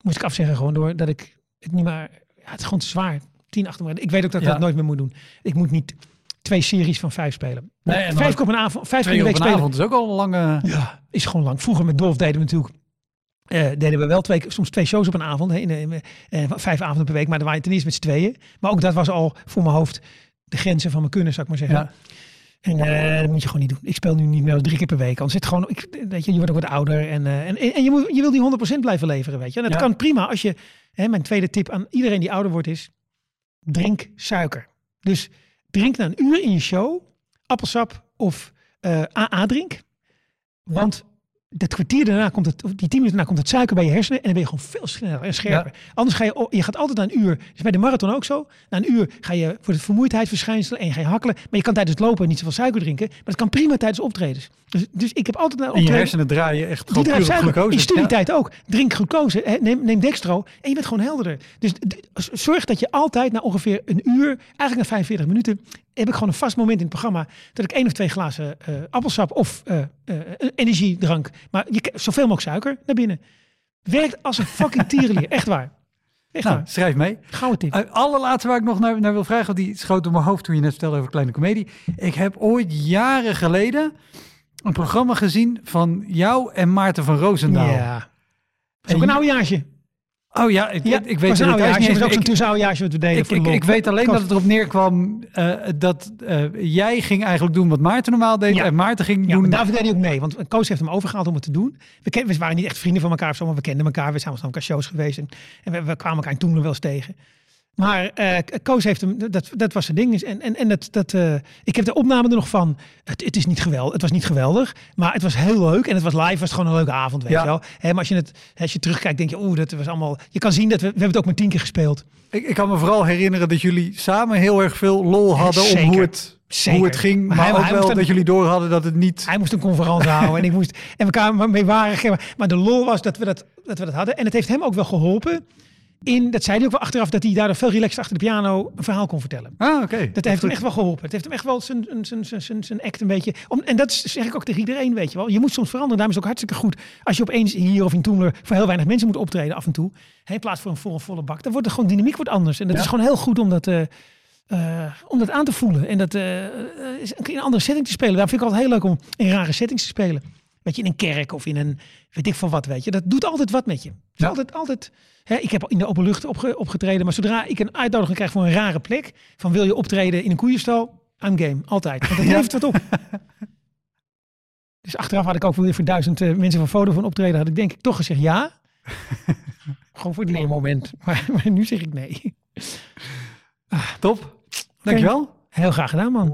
moest ik afzeggen. Gewoon door dat ik het niet meer. Ja, het is gewoon te zwaar. Tien achter me. Ik weet ook dat ik Ja. dat nooit meer moet doen. Ik moet niet twee series van vijf spelen. Nee, en vijf keer op een avond. Vijf keer op week een spelen. avond is ook al een lange... Ja, is gewoon lang. Vroeger met Dolf deden we natuurlijk. eh, deden we wel twee, soms twee shows op een avond. In, in, eh, vijf avonden per week. Maar dan waren je ten eerste met z'n tweeën. Maar ook dat was al voor mijn hoofd de grenzen van mijn kunnen, zou ik maar zeggen. Ja. En eh, dat moet je gewoon niet doen. Ik speel nu niet meer drie keer per week. Anders zit gewoon, ik, weet je, je wordt ook wat ouder. En, eh, en, en je, moet, je wil die 100% blijven leveren, weet je. En dat Ja. kan prima als je, hè, mijn tweede tip aan iedereen die ouder wordt is, drink suiker. Dus drink na een uur in je show appelsap of eh AA-drink. Want dat kwartier daarna komt het, of die tien minuten daarna komt het suiker bij je hersenen en dan ben je gewoon veel sneller en scherper. Anders ga je, je gaat altijd na een uur, dus bij de marathon ook zo, na een uur ga je voor het vermoeidheidsverschijnselen en je ga je hakkelen, maar je kan tijdens het lopen niet zoveel suiker drinken, maar dat kan prima tijdens optredens. Dus, dus ik heb altijd na En je hersenen draaien echt gewoon puur glucose. In studietijd ook. Drink glucose, neem, neem dextro en je bent gewoon helderder. Dus zorg dat je altijd na ongeveer een uur, eigenlijk na 45 minuten, heb ik gewoon een vast moment in het programma dat ik één of twee glazen eh, appelsap of eh, eh, energiedrank, maar je, zoveel mogelijk suiker naar binnen. Werkt als een fucking tierenlier. Echt waar. Echt Nou, waar. schrijf mee. Gouden tip. Uh, allerlaatste waar ik nog naar, naar wil vragen, want die schoot door mijn hoofd toen je net vertelde over kleine comedie. Ik heb ooit jaren geleden een programma gezien van jou en Maarten van Roosendaal. ja. Dat is ook een oudejaartje. Oh ja, ik, Ja, ik weet het niet Dat was ook zo'n wat we deden ik, voor de ik, weet alleen dat het erop neerkwam eh, dat eh, jij ging eigenlijk doen wat Maarten normaal deed Ja. en Maarten ging Ja, doen... maar daarvoor deed hij ook mee. Want Koos heeft hem overgehaald om het te doen. We, ken, we waren niet echt vrienden van elkaar of zo, maar we kenden elkaar. We zijn aan elkaar shows geweest. En, en we, we kwamen elkaar toen wel eens tegen. Maar eh Koos heeft hem, dat, dat was zijn ding. En, en, en dat, dat, eh, ik heb de opname er nog van. Het, het, is niet geweldig, het was niet geweldig, maar het was heel leuk. En het was live, was het gewoon een leuke avond, weet Ja. je wel. Hè, maar als je, het, als je terugkijkt, denk je, oeh, dat was allemaal... Je kan zien dat we, we hebben het ook maar tien keer gespeeld. Ik, ik kan me vooral herinneren dat jullie samen heel erg veel lol hadden om hoe het, Zeker. hoe het ging. Maar Maar, hij- ook hij wel dat jullie door hadden dat het niet... Hij moest een conferentie houden en ik moest en we elkaar mee waren. Maar de lol was dat we dat, dat we dat hadden. En het heeft hem ook wel geholpen. In, dat zei hij ook wel achteraf, dat hij daardoor veel relaxed achter de piano een verhaal kon vertellen. Ah, oké. Dat heeft hem echt wel geholpen. Het heeft hem echt wel zijn, zijn, zijn, zijn, zijn act een beetje... Om, en dat zeg ik ook tegen iedereen, weet je wel. Je moet soms veranderen. Daarom is het ook hartstikke goed als je opeens hier of in Toemler voor heel weinig mensen moet optreden af en toe. Hè, in plaats van een volle, volle bak. Dan wordt de gewoon dynamiek wordt anders. En dat Ja. is gewoon heel goed om dat, eh, eh, om dat aan te voelen. En dat is in een andere setting te spelen. Daar vind ik altijd heel leuk om in rare settings te spelen. Weet je, in een kerk of in een, weet ik van wat, weet je. Dat doet altijd wat met je. Ja. altijd, altijd... Hè, ik heb in de open lucht opge- opgetreden. Maar zodra ik een uitnodiging krijg voor een rare plek. Van wil je optreden in een koeienstal? I'm game. Altijd. Want dat Ja. levert wat op. Dus achteraf had ik ook weer voor duizend eh, mensen van foto van optreden. Had ik denk ik toch gezegd ja. Gewoon voor het nee moment. Maar, maar nu zeg ik nee. Top. Dankjewel. Heel graag gedaan man.